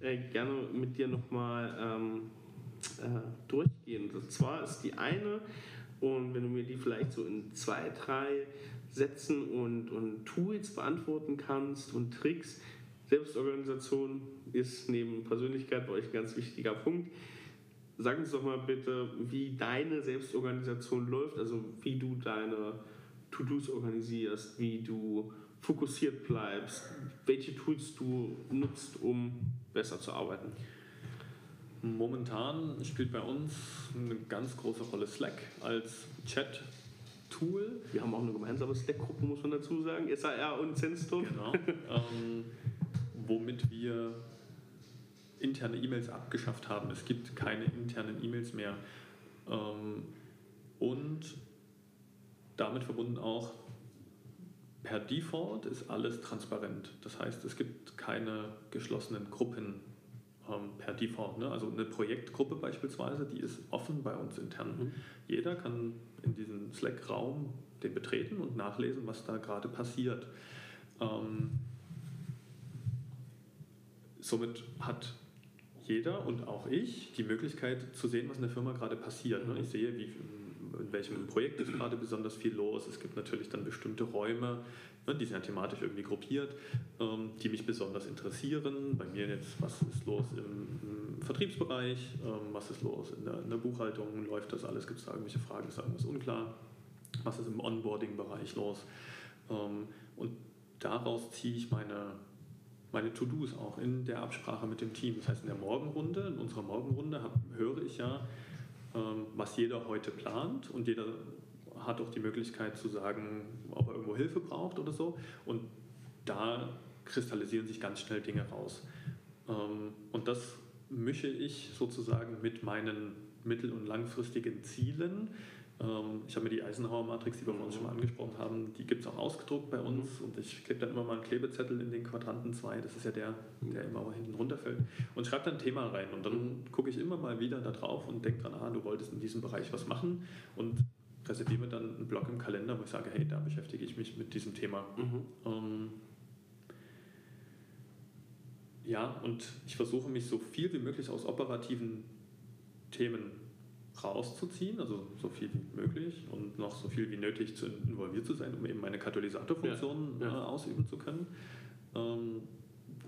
B: äh, gerne mit dir nochmal ähm, äh, durchgehen. Und zwar ist die eine, und wenn du mir die vielleicht so in zwei, drei Sätzen und, und Tools beantworten kannst und Tricks, Selbstorganisation ist neben Persönlichkeit bei euch ein ganz wichtiger Punkt. Sag uns doch mal bitte, wie deine Selbstorganisation läuft, also wie du deine To-Dos organisierst, wie du fokussiert bleibst, welche Tools du nutzt, um besser zu arbeiten.
C: Momentan spielt bei uns eine ganz große Rolle Slack als Chat-Tool.
B: Wir haben auch eine gemeinsame Slack-Gruppe, muss man dazu sagen, SAR und Senstor.
C: Genau. ähm, womit wir interne E-Mails abgeschafft haben. Es gibt keine internen E-Mails mehr. Ähm, und damit verbunden auch per Default ist alles transparent. Das heißt, es gibt keine geschlossenen Gruppen ähm, per Default. Ne? Also eine Projektgruppe beispielsweise, die ist offen bei uns intern. Mhm. Jeder kann in diesen Slack-Raum den betreten und nachlesen, was da gerade passiert. Ähm, somit hat jeder und auch ich die Möglichkeit zu sehen, was in der Firma gerade passiert. Ne? Ich sehe, wie in welchem Projekt ist gerade besonders viel los. Es gibt natürlich dann bestimmte Räume, ne, die sind ja thematisch irgendwie gruppiert, ähm, die mich besonders interessieren. Bei mir jetzt, was ist los im, Vertriebsbereich, ähm, was ist los in der, Buchhaltung, läuft das alles, gibt es da irgendwelche Fragen, ist irgendwas unklar, was ist im Onboarding-Bereich los. Ähm, und daraus ziehe ich meine meine To-Dos auch in der Absprache mit dem Team. Das heißt, in der Morgenrunde, in unserer Morgenrunde höre ich ja, was jeder heute plant und jeder hat auch die Möglichkeit zu sagen, ob er irgendwo Hilfe braucht oder so. Und da kristallisieren sich ganz schnell Dinge raus. Ähm, und das mische ich sozusagen mit meinen mittel- und langfristigen Zielen ähm, ich habe mir die Eisenhower-Matrix, die wir uns schon mal angesprochen haben, die gibt es auch ausgedruckt bei uns mhm. und ich klebe dann immer mal einen Klebezettel in den Quadranten 2, das ist ja der, der immer hinten runterfällt und schreibe dann ein Thema rein und dann mhm. gucke ich immer mal wieder da drauf und denke dran, ah, du wolltest in diesem Bereich was machen und reserviere mir dann einen Block im Kalender, wo ich sage, hey, da beschäftige ich mich mit diesem Thema. Mhm. Ähm, ja, und ich versuche mich so viel wie möglich aus operativen Themen rauszuziehen, also so viel wie möglich und noch so viel wie nötig zu involviert zu sein, um eben meine Katalysatorfunktion ja, ja. Äh, ausüben zu können. Ähm,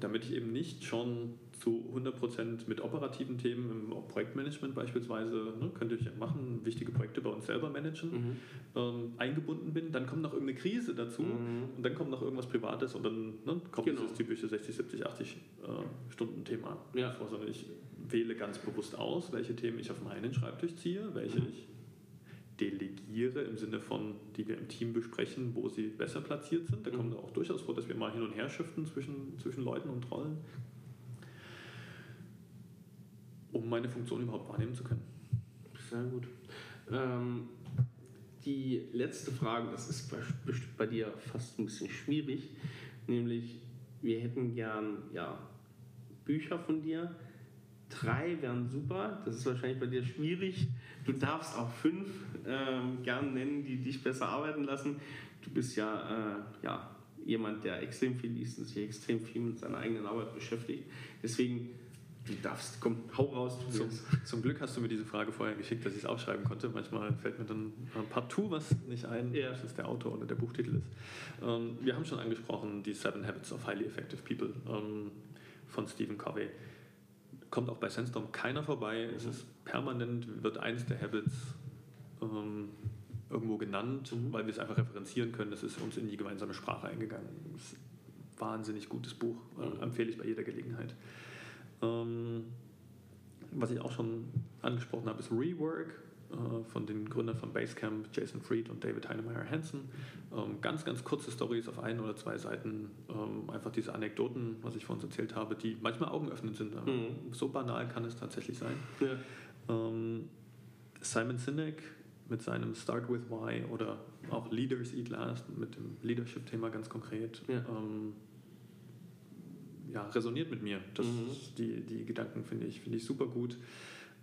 C: damit ich eben nicht schon zu 100% mit operativen Themen im Projektmanagement beispielsweise, ne, könnte ich machen, wichtige Projekte bei uns selber managen, mhm. ähm, eingebunden bin. Dann kommt noch irgendeine Krise dazu mhm. und dann kommt noch irgendwas Privates und dann ne, kommt genau. dieses typische 60, 70, 80 äh, Stunden Thema ja. vor, sondern ich wähle ganz bewusst aus, welche Themen ich auf meinen Schreibtisch ziehe, welche mhm. ich delegiere im Sinne von, die wir im Team besprechen, wo sie besser platziert sind. Da mhm. kommt auch durchaus vor, dass wir mal hin und her shiften zwischen, zwischen Leuten und Rollen, um meine Funktion überhaupt wahrnehmen zu können.
B: Sehr gut. Ähm, die letzte Frage, das ist bestimmt bei dir fast ein bisschen schwierig, nämlich wir hätten gern ja, Bücher von dir, Drei wären super, das ist wahrscheinlich bei dir schwierig. Du darfst auch fünf ähm, gern nennen, die dich besser arbeiten lassen. Du bist ja, äh, ja jemand, der extrem viel liest und sich extrem viel mit seiner eigenen Arbeit beschäftigt. Deswegen, du darfst, komm, hau raus.
C: Zum, zum, Glück hast du mir diese Frage vorher geschickt, dass ich es aufschreiben konnte. Manchmal fällt mir dann partout was nicht ein, ja. dass es der Autor oder der Buchtitel ist. Ähm, wir haben schon angesprochen, die Seven Habits of Highly Effective People ähm, von Stephen Covey kommt auch bei Sandstorm keiner vorbei. Es ist permanent, wird eins der Habits ähm, irgendwo genannt, mhm. weil wir es einfach referenzieren können. Das ist uns in die gemeinsame Sprache eingegangen. Wahnsinnig gutes Buch, mhm. empfehle ich bei jeder Gelegenheit. Ähm, was ich auch schon angesprochen habe, ist Rework äh, von den Gründern von Basecamp, Jason Fried und David Heinemeier Hansen. Ähm, ganz, ganz kurze Stories auf ein oder zwei Seiten. Ähm, einfach diese Anekdoten, was ich vorhin erzählt habe, die manchmal augenöffnend sind. Mhm. So banal kann es tatsächlich sein. Ja. Ähm, Simon Sinek mit seinem Start with Why oder auch Leaders Eat Last mit dem Leadership-Thema ganz konkret. Ja. Ja, resoniert mit mir. Das, mhm. die, die Gedanken finde ich, find ich super gut.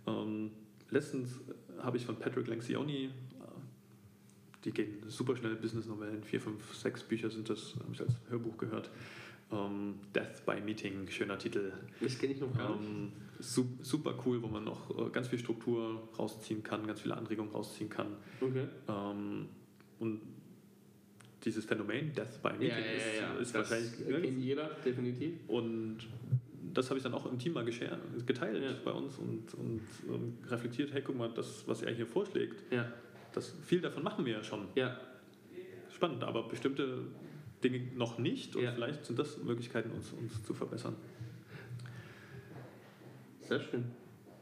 C: Ähm, letztens habe ich von Patrick Lencioni, äh, die gehen super schnell, Business-Novellen, vier, fünf, sechs Bücher sind das, habe ich als Hörbuch gehört. Ähm, Death by Meeting, schöner Titel.
B: Das kenne ich noch gar nicht. Ähm,
C: super cool, wo man noch äh, ganz viel Struktur rausziehen kann, ganz viele Anregungen rausziehen kann. Okay. Ähm, und dieses Phänomen Death by Meeting
B: ja, ja, ist, ja, ist das wahrscheinlich. Kennt jeder, definitiv.
C: Und das habe ich dann auch im Team mal geteilt bei uns und, und, und, reflektiert, hey, guck mal, das, was er hier vorschlägt, das, viel davon machen wir ja schon. Ja. Spannend, aber bestimmte Dinge noch nicht und vielleicht sind das Möglichkeiten, uns, uns zu verbessern.
B: Sehr schön.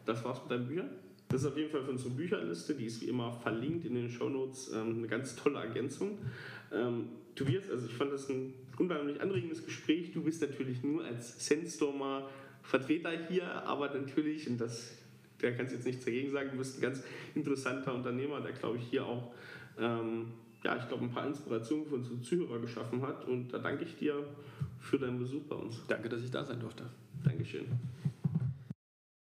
B: Das war's mit deinen Büchern? Das ist auf jeden Fall für unsere Bücherliste, die ist wie immer verlinkt in den Shownotes, ähm, eine ganz tolle Ergänzung. Ähm, Tobias, also ich fand das ein unheimlich anregendes Gespräch. Du bist natürlich nur als Sandstormer Vertreter hier, aber natürlich, und das, der kannst jetzt nichts dagegen sagen, du bist ein ganz interessanter Unternehmer, der glaube ich hier auch ähm, ja, ich glaube, ein paar Inspirationen für unsere Zuhörer geschaffen hat. Und da danke ich dir für deinen Besuch bei uns.
C: Danke, dass ich da sein durfte.
B: Dankeschön.